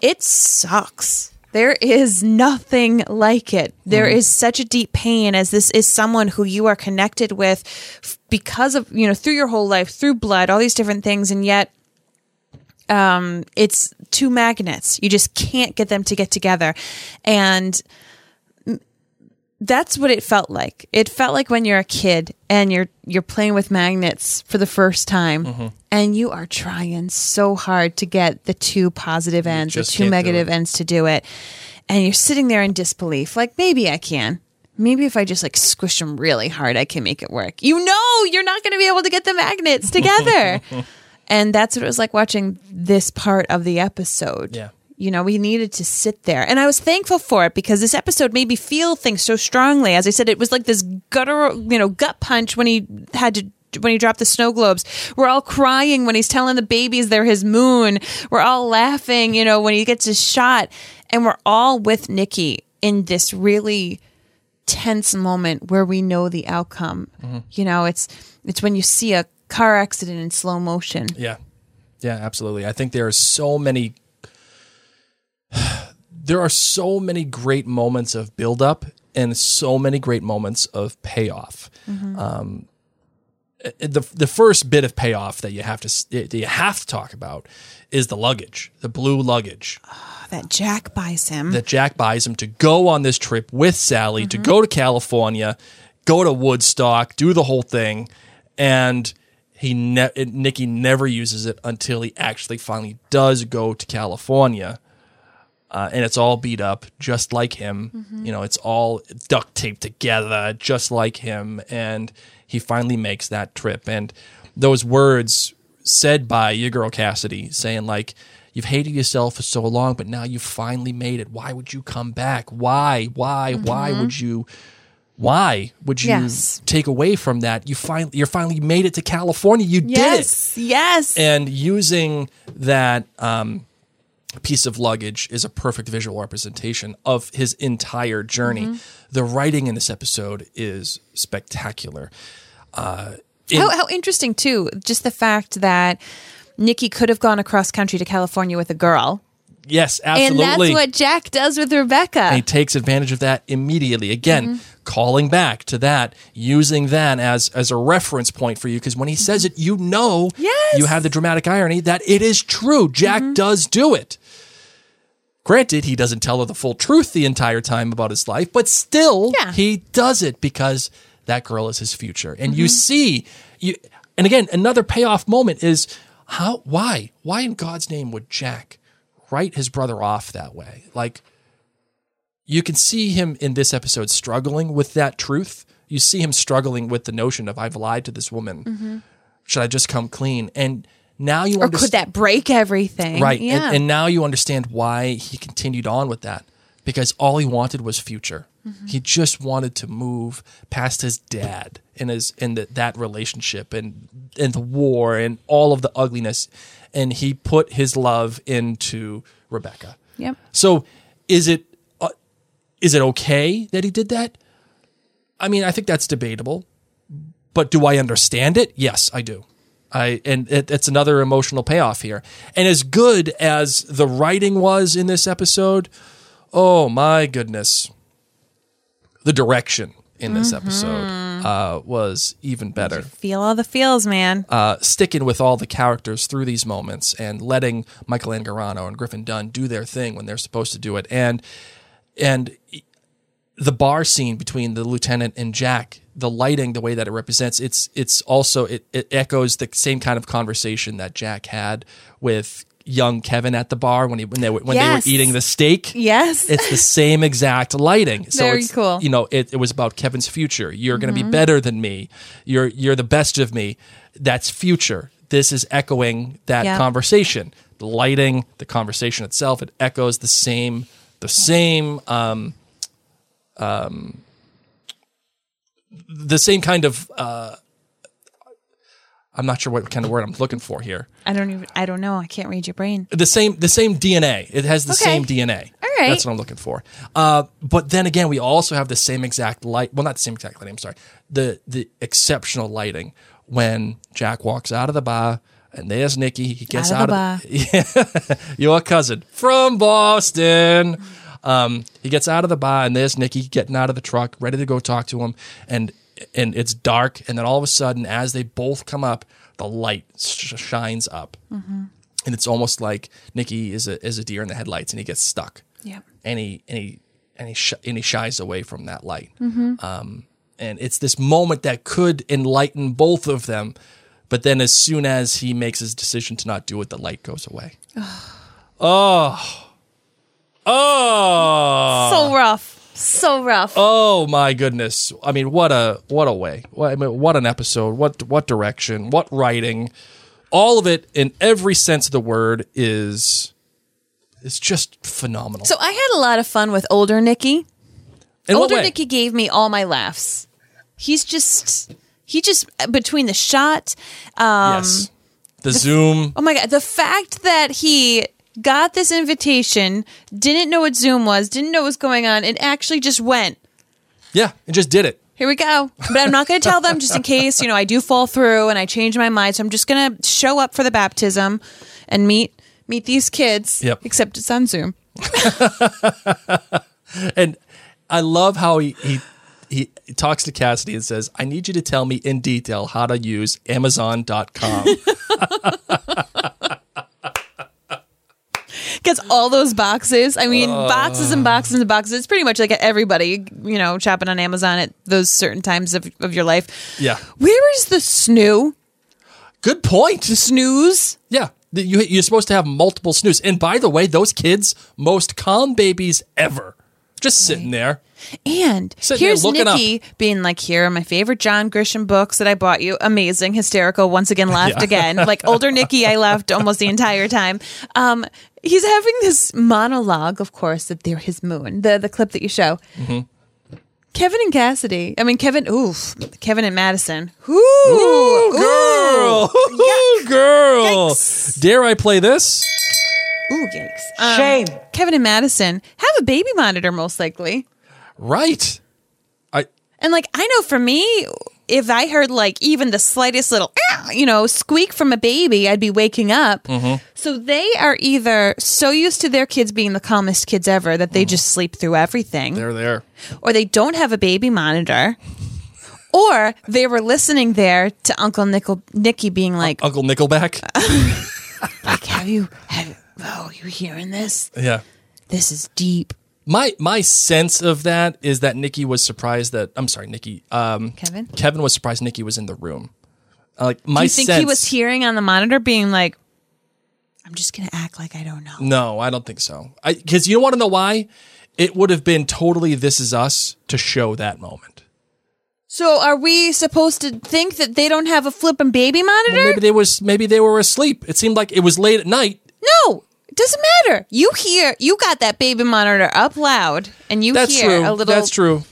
it sucks. There is nothing like it. There mm-hmm. is such a deep pain as this is someone who you are connected with because of, you know, through your whole life, through blood, all these different things. And yet, um, it's two magnets. You just can't get them to get together. And that's what it felt like. It felt like when you're a kid and you're you're playing with magnets for the first time Mm-hmm. and you are trying so hard to get the two positive ends or two negative ends to do it. And you're sitting there in disbelief like maybe I can. Maybe if I just like squish them really hard I can make it work. You know, you're not going to be able to get the magnets together. and that's what it was like watching this part of the episode Yeah. you know, we needed to sit there. And I was thankful for it because this episode made me feel things so strongly. As I said, it was like this gutter, you know, gut punch when he had to when he dropped the snow globes. We're all crying when he's telling the babies they're his moon. We're all laughing, you know, when he gets his shot. And we're all with Nikki in this really tense moment where we know the outcome. Mm-hmm. You know, it's it's when you see a car accident in slow motion. Yeah. Yeah, absolutely. I think there are so many there are so many great moments of buildup and so many great moments of payoff. Mm-hmm. Um, eh, the the first bit of payoff that you have to eh, that you have to talk about is the luggage, the blue luggage ah, That Jack buys him. that Jack buys him to go on this trip with Sally to mm-hmm. go to California, go to Woodstock, do the whole thing, and he ne- Nikki never uses it until he actually finally does go to California. Uh, and it's all beat up, just like him. You know, it's all duct taped together, just like him. And he finally makes that trip. And those words said by your girl Cassidy, saying like, "You've hated yourself for so long, but now you finally made it. Why would you come back? Why? Why? Why would you?" Why would you Yes. take away from that? You finally, you're finally made it to California. You did it yes, yes. and using that um, piece of luggage is a perfect visual representation of his entire journey. Mm-hmm. The writing in this episode is spectacular. Uh, in- How, how interesting too, just the fact that Nikki could have gone across country to California with a girl. yes, absolutely. And that's what Jack does with Rebecca. and he takes advantage of that immediately. Again, Mm-hmm. Calling back to that, using that as as a reference point for you, because when he says it, you know, Mm-hmm. Yes. Mm-hmm. you have the dramatic irony that it is true. Jack does do it. Granted, he doesn't tell her the full truth the entire time about his life, but still, Yeah. he does it because that girl is his future. And you see you and again, another payoff moment is how why? Why in God's name would Jack write his brother off that way? Like you can see him in this episode struggling with that truth. You see him struggling with the notion of I've lied to this woman. Should I just come clean? And now you Or understand could that break everything? Right. Yeah. And, and now you understand why he continued on with that because all he wanted was future. Mm-hmm. He just wanted to move past his dad and his and the, that relationship and and the war and all of the ugliness and he put his love into Rebecca. yep. So is it is it okay that he did that? I mean, I think that's debatable. But do I understand it? Yes, I do. I and it, it's another emotional payoff here. And as good as the writing was in this episode, oh my goodness, the direction in this episode uh, was even better Feel all the feels, man. uh, sticking with all the characters through these moments and letting Michael Angarano and Griffin Dunne do their thing when they're supposed to do it. And and the bar scene between the lieutenant and Jack, the lighting, the way that it represents, it's it's also it, it echoes the same kind of conversation that Jack had with young Kevin at the bar when he when they were- when Yes. they were eating the steak. yes. It's the same exact lighting. So Very it's, cool. Mm-hmm. You know, it, it was about Kevin's future. You're going to be better than me. You're you're the best of me. That's future. This is echoing that Yeah. conversation. The lighting, the conversation itself, it echoes the same the same um um the same kind of uh I'm not sure what kind of word I'm looking for here. I don't even. I don't know. I can't read your brain. the same the same DNA. It has the Okay. same DNA. All right. That's what I'm looking for. Uh, but then again, we also have the same exact light. Well, not the same exact lighting. I'm sorry. The the exceptional lighting when Jack walks out of the bar and there's Nikki. He gets Out out of of, yeah, your cousin from Boston. Um, he gets out of the bar and there's Nikki getting out of the truck, ready to go talk to him, and and it's dark. And then all of a sudden, as they both come up, the light sh- shines up and it's almost like Nikki is a is a deer in the headlights, and he gets stuck. Yep. And he and he and he sh- and he shies away from that light. Mm-hmm. Um, and it's this moment that could enlighten both of them, but then as soon as he makes his decision to not do it, the light goes away. oh, oh, so rough. So rough. Oh my goodness! I mean, what a what a way! What, I mean, what an episode! What what direction? What writing? All of it, in every sense of the word, is is just phenomenal. So I had a lot of fun with older Nikki. In older way? Nikki gave me all my laughs. He's just he just between the shot. Um, yes, the zoom. Oh my god, the fact that he got this invitation, didn't know what Zoom was, didn't know what was going on, and actually just went. Yeah, it just did it. Here we go. But I'm not going to tell them just in case, you know, I do fall through and I change my mind. So I'm just going to show up for the baptism and meet meet these kids. Yep. Except it's on Zoom. And I love how he he he talks to Cassidy and says, "I need you to tell me in detail how to use Amazon.com." Gets all those boxes. I mean, boxes and boxes and boxes. It's pretty much like everybody, you know, shopping on Amazon at those certain times of, of your life. yeah, Where is the snoo? good point. The snooze? Yeah, you, you're supposed to have multiple snooze. And by the way, those kids, most calm babies ever, just sitting there. And Sitting here's looking Nikki being like, here are my favorite John Grisham books that I bought you. Amazing, hysterical. Once again, laughed Yeah. again. Like older Nikki, I laughed almost the entire time. Um, he's having this monologue, of course, that they're his moon, the, the clip that you show. Mm-hmm. Kevin and Cassidy. I mean, Kevin, oof, Kevin and Madison. Ooh, Ooh, girl, Ooh, girl. Yikes. Dare I play this? Ooh, yikes. Um, Kevin and Madison have a baby monitor, most likely. Right. I And like I know for me, if I heard like even the slightest little, "Ah," you know, squeak from a baby, I'd be waking up. So they are either so used to their kids being the calmest kids ever that they just sleep through everything, they're there. or they don't have a baby monitor, or they were listening there to Uncle Nickel Nicky being like, Uncle Nickelback. like, "Have you have? Oh, you hearing this? yeah. This is deep." My my sense of that is that Nikki was surprised that I'm sorry, Nikki. Um, Kevin? Kevin was surprised Nikki was in the room. Uh, Like my Do you think sense, he was hearing on the monitor being like, I'm just going to act like I don't know? No, I don't think so. Because you don't want to know why? It would have been totally "This Is Us" to show that moment. So are we supposed to think that they don't have a flippin' baby monitor? Well, maybe they was maybe they were asleep. It seemed like it was late at night. Doesn't matter. You hear, you got that baby monitor up loud and you That's hear true. a little. That's true.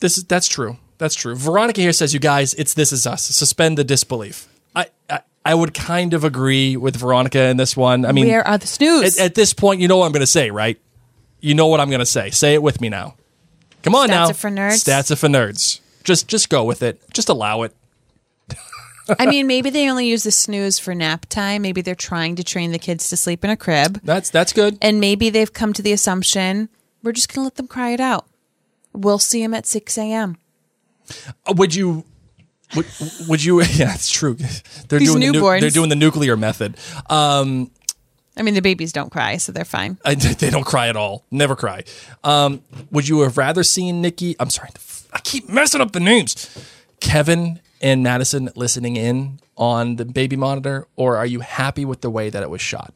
This is that's true. That's true. Veronica here says, "You guys, it's This Is Us." Suspend the disbelief. I I, I would kind of agree with Veronica in this one. I mean, Where are the snooze? at, at this point, you know what I'm going to say, right? You know what I'm going to say. Say it with me now. Come on Stats now. are for nerds? Stats are for nerds. Just just go with it. Just allow it. I mean, maybe they only use the snooze for nap time. Maybe they're trying to train the kids to sleep in a crib. That's that's good. And maybe they've come to the assumption we're just going to let them cry it out. We'll see them at 6 a.m. Uh, Would you? Would, would you? Yeah, it's true. They're These doing the nu- they're doing the nuclear method. Um, I mean, the babies don't cry, so they're fine. I, they don't cry at all. Never cry. Um, would you have rather seen Nikki? I'm sorry, I keep messing up the names. Kevin and Madison listening in on the baby monitor, or are you happy with the way that it was shot?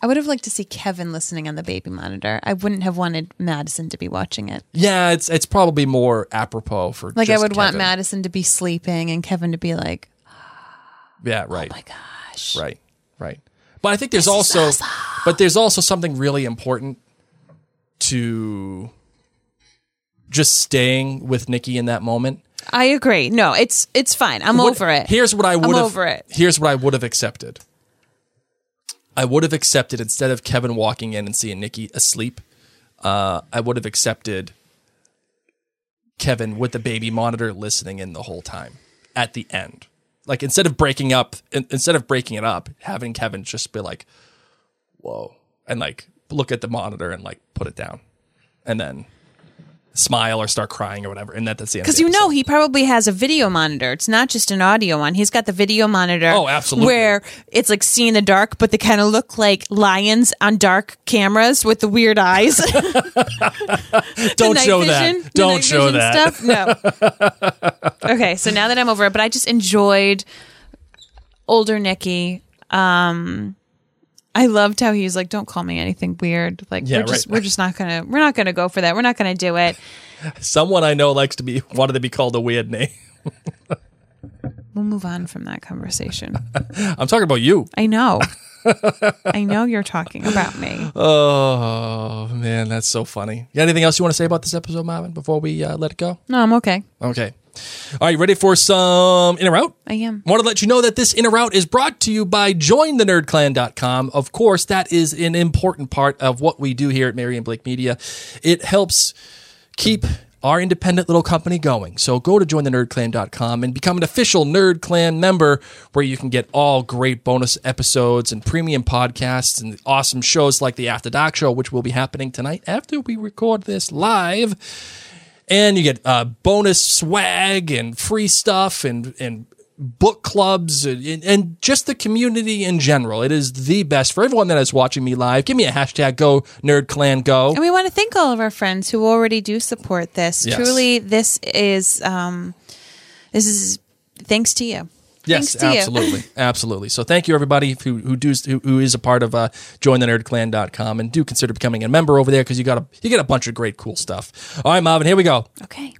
I would have liked to see Kevin listening on the baby monitor. I wouldn't have wanted Madison to be watching it. Yeah, it's it's probably more apropos for Like, I would want Madison to be sleeping and Kevin to be like, Yeah, right. oh my gosh. Right, right. But I think there's also, but there's also something really important to just staying with Nikki in that moment. I agree. No, it's it's fine. I'm What- over it. Here's what I would have. over it. Here's what I would have accepted. I would have accepted instead of Kevin walking in and seeing Nikki asleep. Uh, I would have accepted Kevin with the baby monitor listening in the whole time at the end. Like instead of breaking up, in- instead of breaking it up, having Kevin just be like, "Whoa," and like look at the monitor and like put it down, and then smile or start crying or whatever, and that, that's the end. Because you know he probably has a video monitor. It's not just an audio one. He's got the video monitor. Oh, absolutely. Where it's like see in the dark, but they kind of look like lions on dark cameras with the weird eyes. Don't show vision- that. Don't show that. Stuff. No. okay, so now that I'm over it, but I just enjoyed older Nikki. Um, I loved how he's like, "Don't call me anything weird. Like Yeah, we're just right. we're just not gonna we're not gonna go for that. We're not gonna do it. Someone I know likes to be wanted to be called a weird name. We'll move on from that conversation. I'm talking about you. I know. I know you're talking about me. Oh man, that's so funny. You got anything else you want to say about this episode, Marvin, before we uh, let it go? No, I'm okay. Okay. All right, ready for some in or out? I am. Want to let you know that this in or out is brought to you by jointhenerdclan.com. Of course, that is an important part of what we do here at Mary and Blake Media. It helps keep our independent little company going. So go to jointhenerdclan.com and become an official Nerd Clan member where you can get all great bonus episodes and premium podcasts and awesome shows like the After Dark show, which will be happening tonight after we record this live and you get uh, bonus swag and free stuff and and book clubs and, and just the community in general. It is the best for everyone that is watching me live. Give me a hashtag Go Nerd Clan Go. And we want to thank all of our friends who already do support this. Yes. Truly, this is um, this is thanks to you. Yes, Thanks to you. absolutely, absolutely. So thank you everybody who who does who, who is a part of uh, jointhenerdclan.com and do consider becoming a member over there because you got a you get a bunch of great cool stuff. All right, Marvin, here we go. Okay.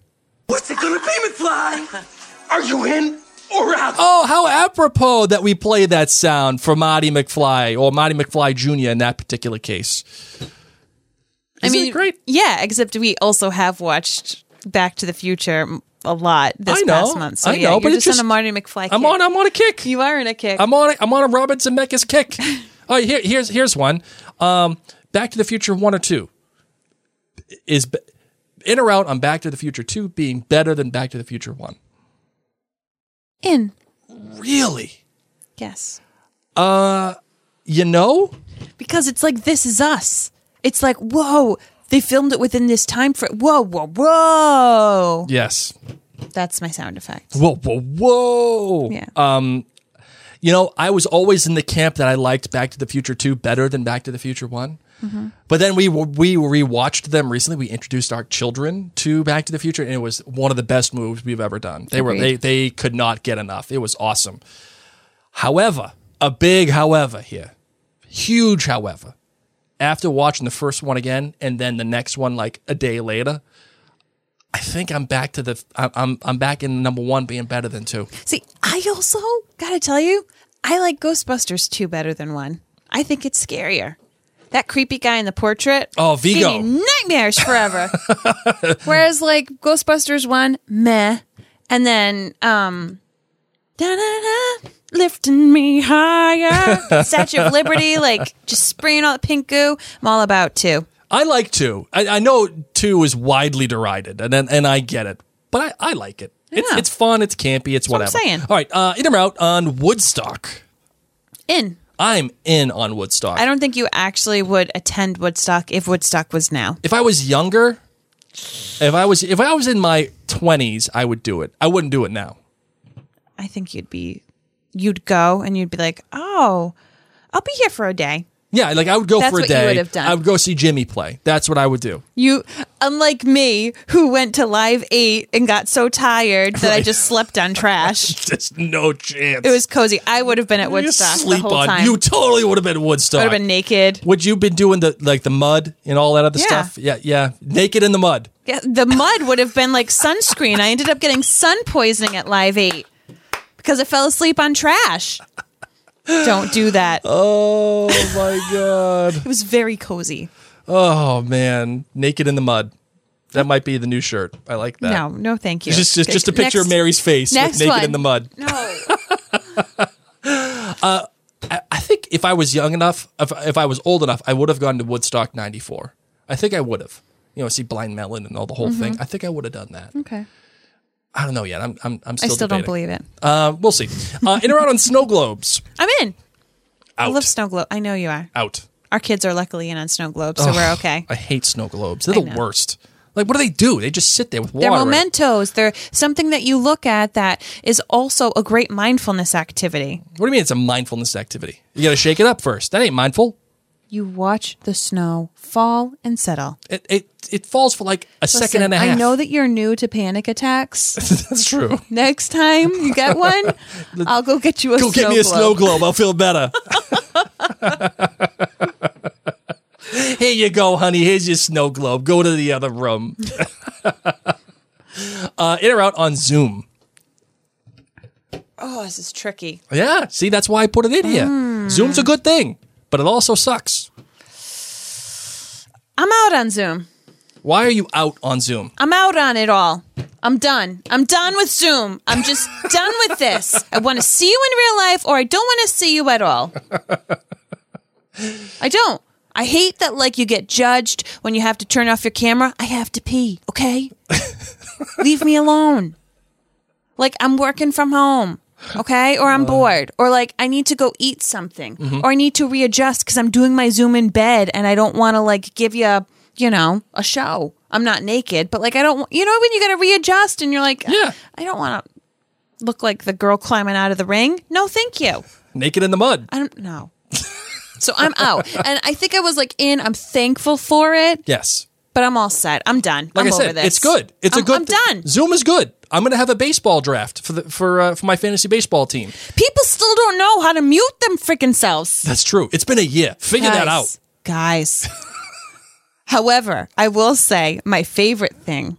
What's it gonna be, McFly? Are you in or out? Oh, how apropos that we play that sound for Marty McFly or Marty McFly Jr. in that particular case. I Isn't it mean, great? Yeah, except we also have watched Back to the Future a lot this I know, past month. So I yeah, know, but it's just, on a Marty McFly. I'm kick. on. I'm on a kick. You are in a kick. I'm on. A, I'm on a Robinson Zemeckis kick. oh, here, here's here's one. Um, Back to the Future one or two is in or out on Back to the Future two being better than Back to the Future one. in. Really? Yes. Uh, you know, because it's like this is us. It's like whoa, they filmed it within this time frame. Whoa, whoa, whoa. yes. That's my sound effect. Whoa, whoa, whoa. Yeah. Um, you know, I was always in the camp that I liked Back to the Future 2 better than Back to the Future 1. But then we we rewatched them recently. We introduced our children to Back to the Future, and it was one of the best moves we've ever done. They were they they could not get enough. It was awesome. However, a big however here, huge however. After watching the first one again and then the next one like a day later, I think I'm back to the I'm I'm back in number one being better than two. See, I also gotta tell you, I like Ghostbusters 2 better than 1. I think it's scarier. That creepy guy in the portrait. Oh, Vigo. nightmares forever. Whereas like Ghostbusters 1, meh. And then um da-da-da, lifting me higher. Statue of Liberty, like just spraying all the pink goo. I'm all about two. I like two. I, I know two is widely derided, and and, I get it, but I, I like it. It's Yeah. it's fun. It's campy. It's what I'm saying. All right, uh, in or out on Woodstock. In. I'm in on Woodstock. I don't think you actually would attend Woodstock if Woodstock was now. if I was younger, if I was if I was in my twenties, I would do it. I wouldn't do it now. I think you'd be, you'd go and you'd be like, oh, I'll be here for a day. Yeah, like I would go That's for a what you day. would have done. I would go see Jimi play. That's what I would do. You, unlike me, who went to Live 8 and got so tired that I just slept on trash. Just no chance. It was cozy. I would have been at You Woodstock sleep the whole on. time. You totally would have been at Woodstock. I would have been naked. Would you been doing the like the mud and all that other Yeah. stuff? Yeah, yeah. Naked in the mud. Yeah, the mud would have been like sunscreen. I ended up getting sun poisoning at Live 8 because I fell asleep on trash. Don't do that. Oh my god. It was very cozy. Oh man, naked in the mud. That might be the new shirt. I like that. No, no, thank you. Just just, just a picture Next- of Mary's face with naked one. in the mud. No. Uh, I, I think if I was young enough, if, if I was old enough, I would have gone to Woodstock '94. I think I would have. You know, see Blind Melon and all the whole mm-hmm. thing. I think I would have done that. Okay. I don't know yet. I'm I'm, I'm still. I still. still don't believe it. Uh, we'll see. Uh, in or out on snow globes. I'm in. Out. I love snow globe. I know you are. Out. Our kids are luckily in on snow globes, so we're okay. I hate snow globes. They're I the know. worst. Like, what do they do? They just sit there with water. They're mementos. They're something that you look at that is also a great mindfulness activity. What do you mean it's a mindfulness activity? You got to shake it up first. That ain't mindful. You watch the snow fall and settle. It it, it falls for like a second and a half. I know that you're new to panic attacks. That's true. Next time you get one, I'll go get you a Go snow get me a globe. snow globe. I'll feel better. Here you go, honey. Here's your snow globe. Go to the other room. uh, in or out on Zoom. Oh, this is tricky. Yeah, see, that's why I put it in here. Hmm. Zoom's a good thing, but it also sucks. I'm out on Zoom. Why are you out on Zoom? I'm out on it all. I'm done. I'm done with Zoom. I'm just done with this. I want to see you in real life or I don't want to see you at all. I don't. I hate that like you get judged when you have to turn off your camera. I have to pee, okay? Leave me alone. Like I'm working from home. Okay, or I'm uh-huh. bored, or like I need to go eat something, mm-hmm. or I need to readjust because I'm doing my Zoom in bed and I don't want to like give you, a, you know, a show. I'm not naked, but like I don't, you know, when you got to readjust and you're like, ah, Yeah. I don't want to look like the girl climbing out of the ring. No, thank you. Naked in the mud. I don't know. so I'm out, and I think I was like in. I'm thankful for it, Yes. but I'm all set. I'm done. Like I'm I said, over this. it's good. It's a I'm- good. I'm thi- done. Zoom is good. I'm going to have a baseball draft for the for uh, for my fantasy baseball team. People still don't know how to mute them freaking selves. That's true. It's been a year. Figure that out. Guys. However, I will say my favorite thing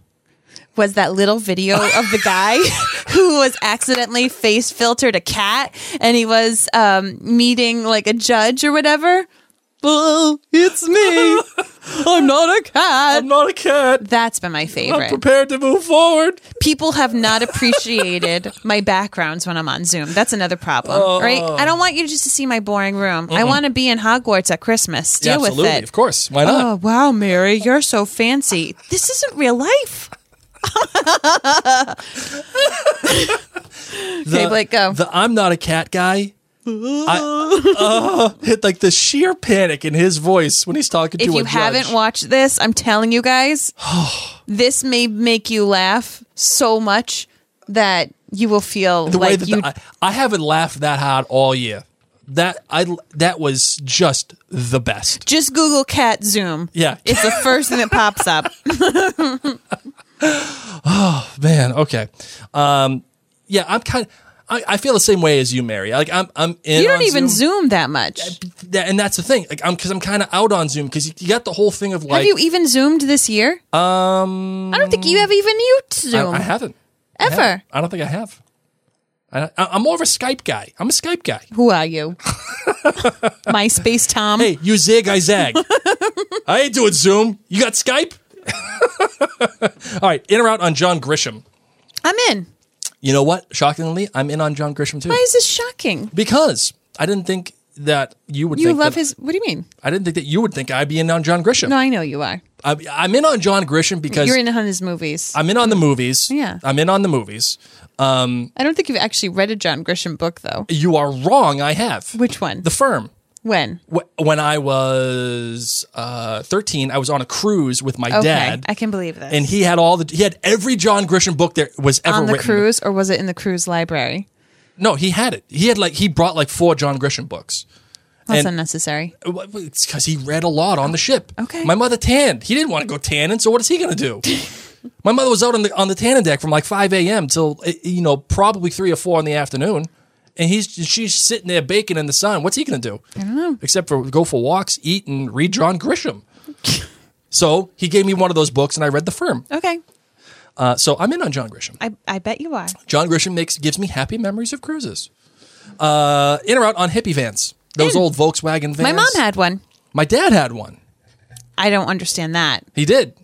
was that little video of the guy who was accidentally face filtered a cat and he was um, meeting like a judge or whatever. Oh, it's me. I'm not a cat. I'm not a cat. That's been my I'm favorite. prepared to move forward. People have not appreciated my backgrounds when I'm on Zoom. That's another problem, Oh. right? I don't want you just to see my boring room. I want to be in Hogwarts at Christmas. Deal Yeah, with it. Of course. Why not? Oh, wow, Mary, you're so fancy. This isn't real life. okay, Blake, go. The I'm not a cat guy. I uh, hit like the sheer panic in his voice when he's talking if to a you haven't watched this, I'm telling you guys, this may make you laugh so much that you will feel the like way that you. the, I, I haven't laughed that hard all year. that I that was just the best. Just Google cat zoom. Yeah. It's the first thing that pops up. Oh man, okay. Um, yeah, I'm kind. I, I feel the same way as you, Mary. Like I'm, I'm in. you don't on even Zoom. zoom that much. And that's the thing. Like I'm because I'm kind of out on Zoom because you, you got the whole thing of like. have you even zoomed this year? um, I don't think you have even used I, Zoom I haven't ever. I, haven't. I don't think I have. I, I, I'm more of a Skype guy. I'm a Skype guy. Who are you? MySpace Tom. Hey, you zig, I zag. I ain't doing Zoom. You got Skype? All right, in or out on John Grisham. I'm in. You know what? Shockingly, I'm in on John Grisham too. Why is this shocking? Because I didn't think that you would You think love that, his. What do you mean? I didn't think that you would think I'd be in on John Grisham. No, I know you are. I, I'm in on John Grisham because You're in on his movies. I'm in on the movies. Yeah. I'm in on the movies. Um, I don't think you've actually read a John Grisham book, though. you are wrong. I have. Which one? The Firm. When? When I was uh, 13, I was on a cruise with my Okay, dad. I can believe this. and he had all the he had every John Grisham book there was ever on the written. cruise, or was it in the cruise library? No, he had it. He had like he brought like four John Grisham books. That's And- unnecessary. It's because he read a lot on the ship. Okay. My mother tanned. He didn't want to go tanning, so what is he going to do? My mother was out on the on the tanning deck from like five a.m. till eh, you know probably three or four in the afternoon, and he's she's sitting there baking in the sun. What's he going to do? I don't know. Except for go for walks, eat, and read John Grisham. so he gave me one of those books, and I read The Firm. Okay, Uh, so I'm in on John Grisham. I, I bet you are. John Grisham makes gives me happy memories of cruises. Uh, in or out on hippie vans, those In. old Volkswagen vans. My mom had one. My dad had one. I don't understand that. He did.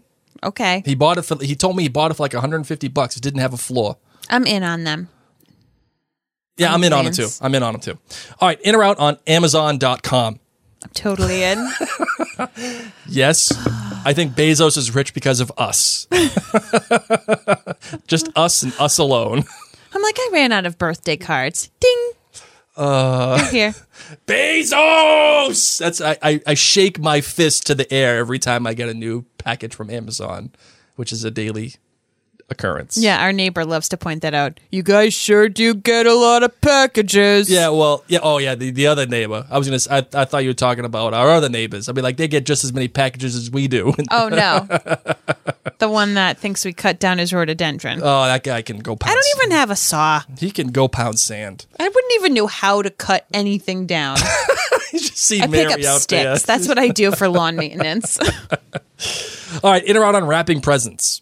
Okay, He bought it for. He told me he bought it for like 150 bucks. It didn't have a floor. I'm in on them. Yeah, I'm in on it too. I'm in on it too. All right, in or out on Amazon.com. I'm totally in. Yes, I think Bezos is rich because of us. Just us and us alone. I'm like, I ran out of birthday cards. Ding. Uh, They're here. Bezos. That's I, I. I shake my fist to the air every time I get a new package from Amazon, which is a daily occurrence. Yeah, our neighbor loves to point that out. You guys sure do get a lot of packages. Yeah, well, yeah, oh yeah, the, the other neighbor. I was gonna. I, I thought you were talking about our other neighbors. I mean, like they get just as many packages as we do. Oh no, the one that thinks we cut down his rhododendron. oh, that guy can go. Pound I don't even have a saw. He can go pound sand. I wouldn't even know how to cut anything down. You just see I Mary pick up out sticks. there. That's what I do for lawn maintenance. All right, in or out on wrapping presents.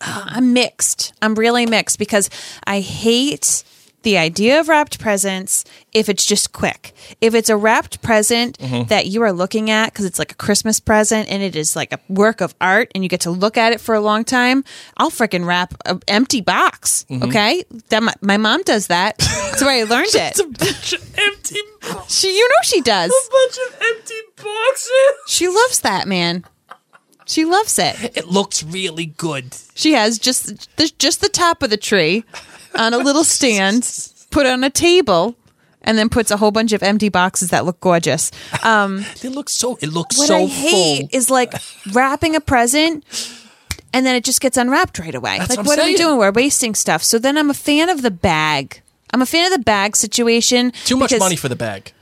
I'm mixed. I'm really mixed because I hate the idea of wrapped presents if it's just quick. If it's a wrapped present Mm-hmm. that you are looking at because it's like a Christmas present and it is like a work of art and you get to look at it for a long time, I'll freaking wrap an empty box. Mm-hmm. Okay, that my, my mom does that. That's where I learned it. A bunch of empty, She, you know, she does. A bunch of empty boxes. She loves that man. She loves it. It looks really good. She has just the, just the top of the tree on a little stand, put on a table, and then puts a whole bunch of empty boxes that look gorgeous. Um, It looks so. It looks what so I hate full. is like wrapping a present. And then it just gets unwrapped right away. That's like, what what are we doing? We're wasting stuff. So then I'm a fan of the bag. I'm a fan of the bag situation. Too much money for the bag.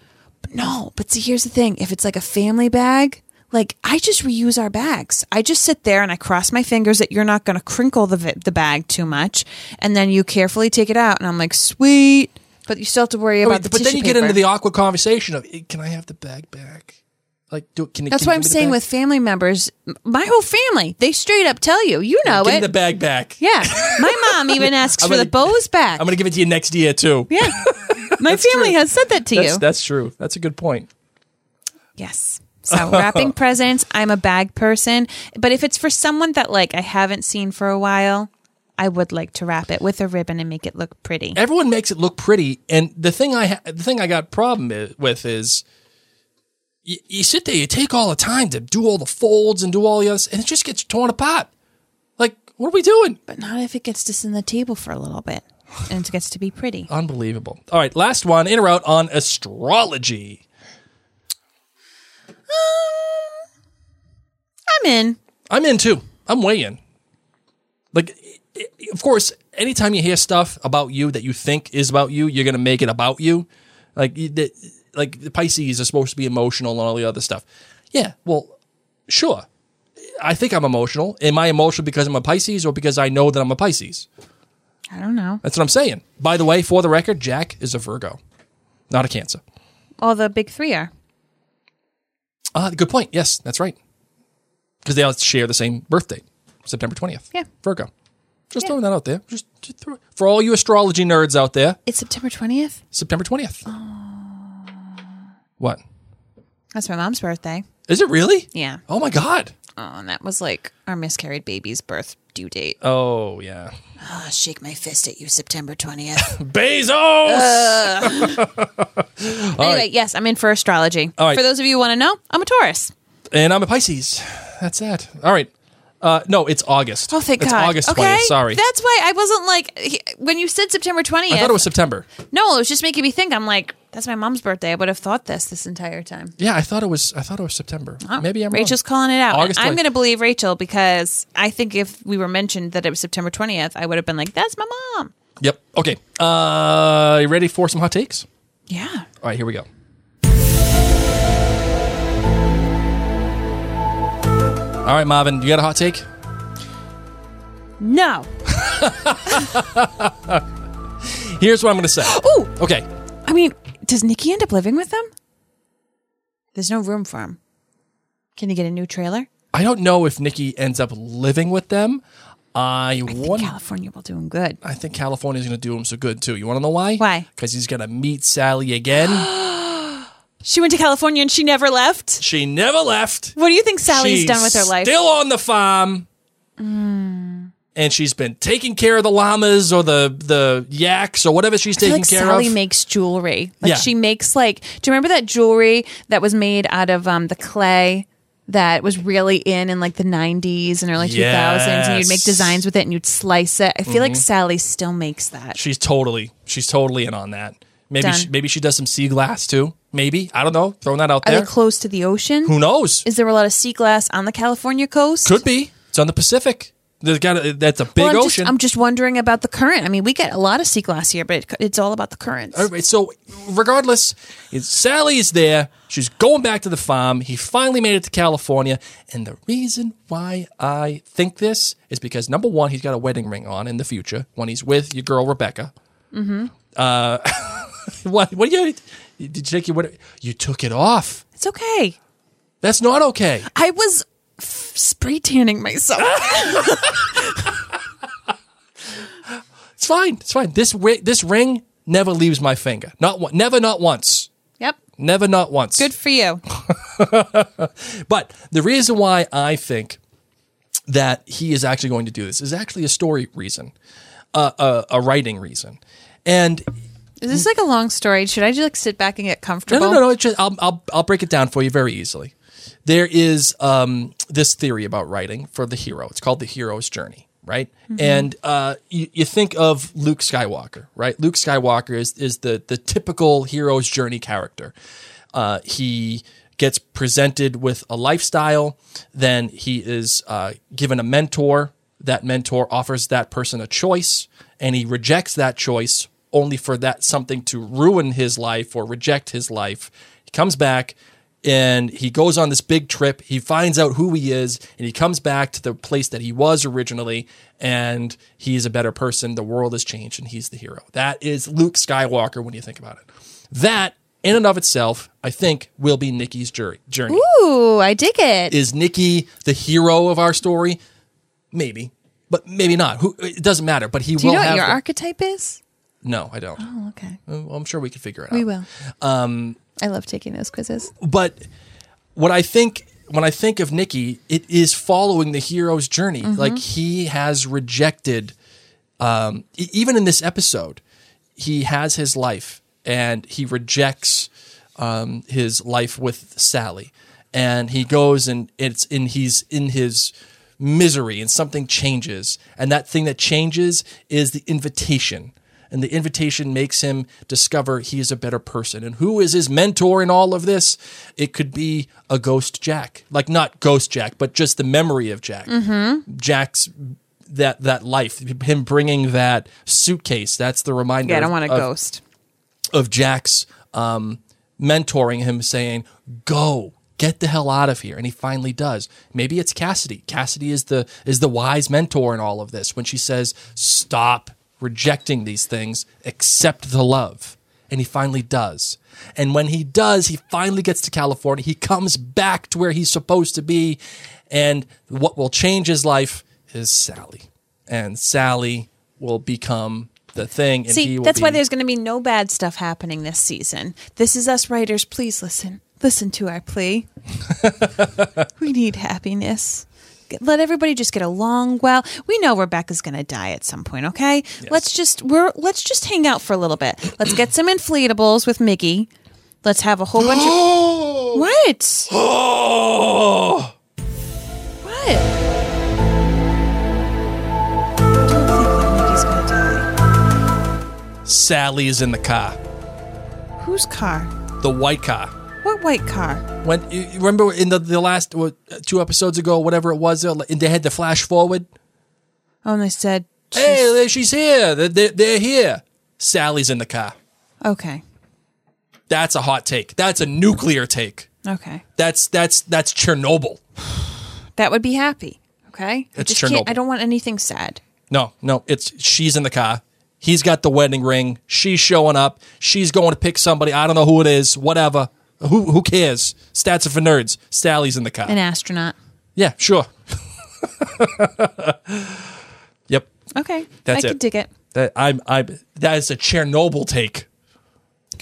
no, but see, here's the thing: if it's like a family bag, like I just reuse our bags. I just sit there and I cross my fingers that you're not going to crinkle the vi- the bag too much, and then you carefully take it out, and I'm like, sweet. But you still have to worry about wait, the but then you get into the awkward conversation of, "Eh, "Can I have the bag back?" Like, do can? That's can what I'm give me the saying with family members. My whole family, they straight up tell you. You know Give me it. the bag back. yeah, my mom even asks I'm for the bows back. I'm going to give it to you next year too. yeah, my family true. has said that to That's, you. that's true. That's a good point. Yes. So wrapping presents, I'm a bag person. But if it's for someone that like I haven't seen for a while, I would like to wrap it with a ribbon and make it look pretty. Everyone makes it look pretty, and the thing I ha- the thing I got problem i- with is. You, you sit there, you take all the time to do all the folds and do all the others, and it just gets torn apart. Like, what are we doing? But not if it gets to sit on the table for a little bit and it gets to be pretty. Unbelievable. All right, last one in or out on astrology. Um, I'm in. I'm in too. I'm way in. Like, of course, anytime you hear stuff about you that you think is about you, you're gonna make it about you. Like, like the Pisces are supposed to be emotional and all the other stuff. Yeah, well, sure. I think I'm emotional. Am I emotional because I'm a Pisces or because I know that I'm a Pisces? I don't know. That's what I'm saying. By the way, for the record, Jack is a Virgo, not a Cancer. All the big three are. Ah, good point. Yes, that's right. Because they all share the same birthday, September 20th. Yeah. Virgo. Just throwing that out there. Just, just throw it. For all you astrology nerds out there, It's September 20th. September 20th. What? That's my mom's birthday. Is it really? Yeah. Oh my God. Oh, and that was like our miscarried baby's birth due date. Oh, yeah. Oh, shake my fist at you, September 20th. Bezos! anyway, yes, I'm in for astrology. All right. For those of you who want to know, I'm a Taurus. and I'm a Pisces. That's that. All right. Uh, no, it's August. Oh, thank it's God. August 20th. okay. Sorry. That's why I wasn't like, he- when you said September 20th. I thought it was September. No, it was just making me think. I'm like, that's my mom's birthday. I would have thought this this entire time. Yeah, I thought it was. I thought it was September. Oh, Maybe I'm Rachel's wrong. calling it out. August I'm 20th. going to believe Rachel because I think if we were mentioned that it was September 20th, I would have been like, that's my mom. Yep. Okay. Uh, you ready for some hot takes? Yeah. All right, here we go. All right, Marvin, you got a hot take? No. Here's what I'm going to say. Oh, Okay. I mean, does Nikki end up living with them? There's no room for him. Can he get a new trailer? I don't know if Nikki ends up living with them. I, I think want. California will do him good. I think California's going to do him so good too. You want to know why? Why? Because he's going to meet Sally again. She went to California and she never left. she never left. What do you think Sally's She's done with her life? Still on the farm. And she's been taking care of the llamas or the the yaks or whatever she's taking like care Sally of. Sally makes jewelry. Like Yeah. she makes like. Do you remember that jewelry that was made out of um the clay? That was really in in like the 90s and early 2000s, and you'd make designs with it and you'd slice it. I feel like Mhm. Sally still makes that. she's totally she's totally in on that. Maybe Done. she, maybe she does some sea glass too. Maybe I don't know. Throwing that out Are there. they close to the ocean? Who knows? Is there a lot of sea glass on the California coast? Could be. It's on the Pacific. There's got a, that's a big well, I'm ocean. Just, I'm just wondering about the current. I mean, we get a lot of sea glass here, but it, it's all about the currents. All right, so regardless, Sally is there. She's going back to the farm. He finally made it to California, and the reason why I think this is because number one, he's got a wedding ring on in the future when he's with your girl Rebecca. Mm-hmm. Uh, what? What do you? Did you take your what? You took it off. It's okay. That's not okay. I was f- spray tanning myself. It's fine. It's fine. This ri- this ring never leaves my finger. Not one. Never. Not once. yep. Never. Not once. Good for you. But the reason why I think that he is actually going to do this is actually a story reason, uh, a, a writing reason, and Is this like a long story? Should I just like sit back and get comfortable? no, no, no. It's just, I'll, I'll I'll break it down for you very easily. There is um, this theory about writing for the hero. It's called the hero's journey, right? Mhm. And uh, you, you think of Luke Skywalker, right? Luke Skywalker is is the the typical hero's journey character. Uh, he gets presented with a lifestyle, then he is uh, given a mentor. That mentor offers that person a choice, and he rejects that choice only for that something to ruin his life or reject his life. He comes back and he goes on this big trip. He finds out who he is and he comes back to the place that he was originally and he's a better person. The world has changed and he's the hero. That is Luke Skywalker when you think about it. That in and of itself, I think will be Nikki's jour- journey. Ooh, I dig it. Is Nikki the hero of our story? Maybe, but maybe not. Who it doesn't matter. But he Do you will know what your the- archetype is? No, I don't. Oh, okay. Well, I'm sure we can figure it out. We will. Um, I love taking those quizzes. but what I think when I think of Nikki, it is following the hero's journey. Mhm. Like he has rejected, um, e- even in this episode, he has his life and he rejects um, his life with Sally, and he goes and it's in he's in his misery and something changes, and that thing that changes is the invitation. And the invitation makes him discover he is a better person. And who is his mentor in all of this? It could be a ghost Jack. Like not ghost Jack, but just the memory of Jack. Mm-hmm. Jack's that that life, him bringing that suitcase. That's the reminder. Yeah, I don't want a of- ghost. of Jack's um, mentoring him, saying, "Go, get the hell out of here," and he finally does. Maybe it's Cassidy. Cassidy is the is the wise mentor in all of this when she says, "Stop rejecting these things, accept the love," and he finally does. And when he does, he finally gets to California. He comes back to where he's supposed to be, and what will change his life is Sally, and Sally will become the thing. And he See, that's why there's going to be no bad stuff happening this season. This is us writers. Please listen. Listen to our plea. we need happiness. Let everybody just get along well. We know Rebecca's going to die at some point, okay? Let's just we're let's just hang out for a little bit. Let's get some inflatables with Miggy. Let's have a whole bunch of What? Oh, What? I don't think that Miggy's going to die. Sally is in the car, Whose car? the white car. White car? When remember in the the last what, two episodes ago, whatever it was, uh, they had the flash forward. Oh, and they said, Hey, there- she's here. They're, they're, here. Sally's in the car. okay, That's a hot take. That's a nuclear take. okay. That's that's that's Chernobyl. That would be happy. Okay. It's just Chernobyl. I don't want anything sad. No, no, it's she's in the car. He's got the wedding ring. She's showing up. She's going to pick somebody. I don't know who it is. Whatever. Who who cares? Stats are for nerds. Sally's in the car. An astronaut. yeah, sure. yep. Okay. That's I it. can dig it. That I'm I'm that is a Chernobyl take.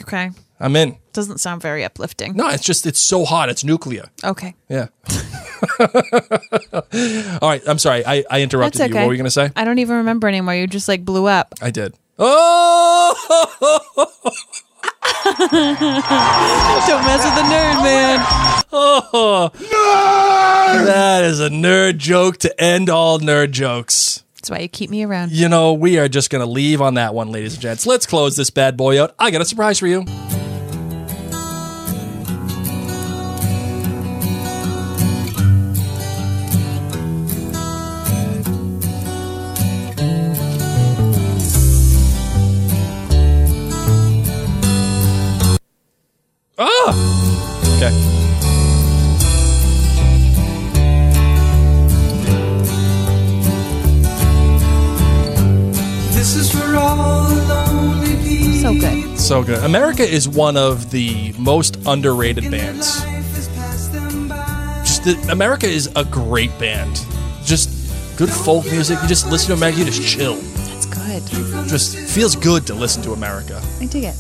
Okay. I'm in. Doesn't sound very uplifting. No, it's just it's so hot. It's nuclear. Okay. Yeah. All right. I'm sorry. I, I interrupted That's you. okay. What were you going to say? I don't even remember anymore. You just like blew up. I did. Oh! don't mess with the nerd, man. oh. That is a nerd joke to end all nerd jokes. That's why you keep me around. You know, we are just going to leave on that one, ladies and gents. Let's close this bad boy out. I got a surprise for you. Okay. This is for all the lonely people. So good. So good. America is one of the most underrated bands. Just the, America is a great band. Just good folk music. You just listen to America, you just chill. That's good. Just feels good to listen to America. I dig it.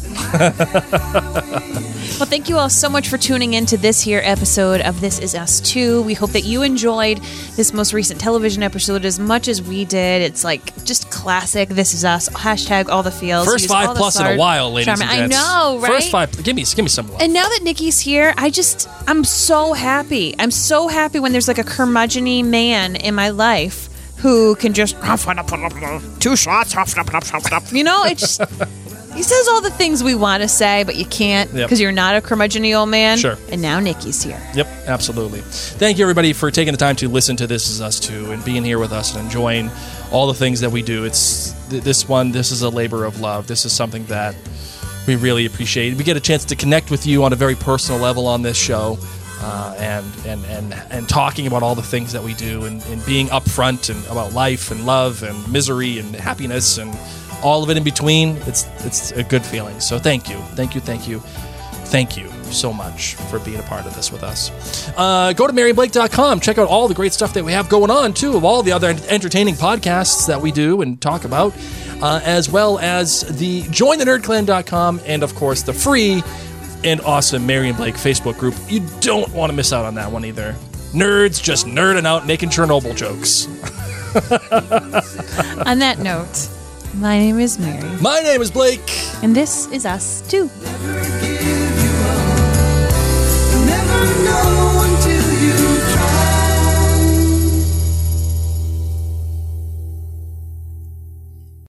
well, thank you all so much for tuning in to this here episode of This Is Us Too. We hope that you enjoyed this most recent television episode as much as we did. It's like just classic This Is Us. Hashtag all the feels. First five the plus in a while, ladies charm. and I know, right? First five. Give me, give me some. And now that Nikki's here, I just I'm so happy. I'm so happy when there's like a curmudgeony man in my life who can just two shots. You know, it's just he says all the things we want to say, but you can't Yep. because you're not a curmudgeony old man. Sure. And now Nikki's here. Yep, absolutely. Thank you, everybody, for taking the time to listen to This Is Us Too and being here with us and enjoying all the things that we do. It's th- this one. This is a labor of love. This is something that we really appreciate. We get a chance to connect with you on a very personal level on this show. Uh, and, and and and talking about all the things that we do and, and being upfront and about life and love and misery and happiness and all of it in between it's it's a good feeling so thank you thank you thank you thank you so much for being a part of this with us. Uh, go to maryblake.com. Check out all the great stuff that we have going on, too, of all the other entertaining podcasts that we do and talk about, uh, as well as the jointhenerdclan.com and, of course, the free and awesome Mary and Blake Facebook group. You don't want to miss out on that one either. Nerds just nerding out, making Chernobyl jokes. On that note, my name is Mary, My name is Blake. and this is us too.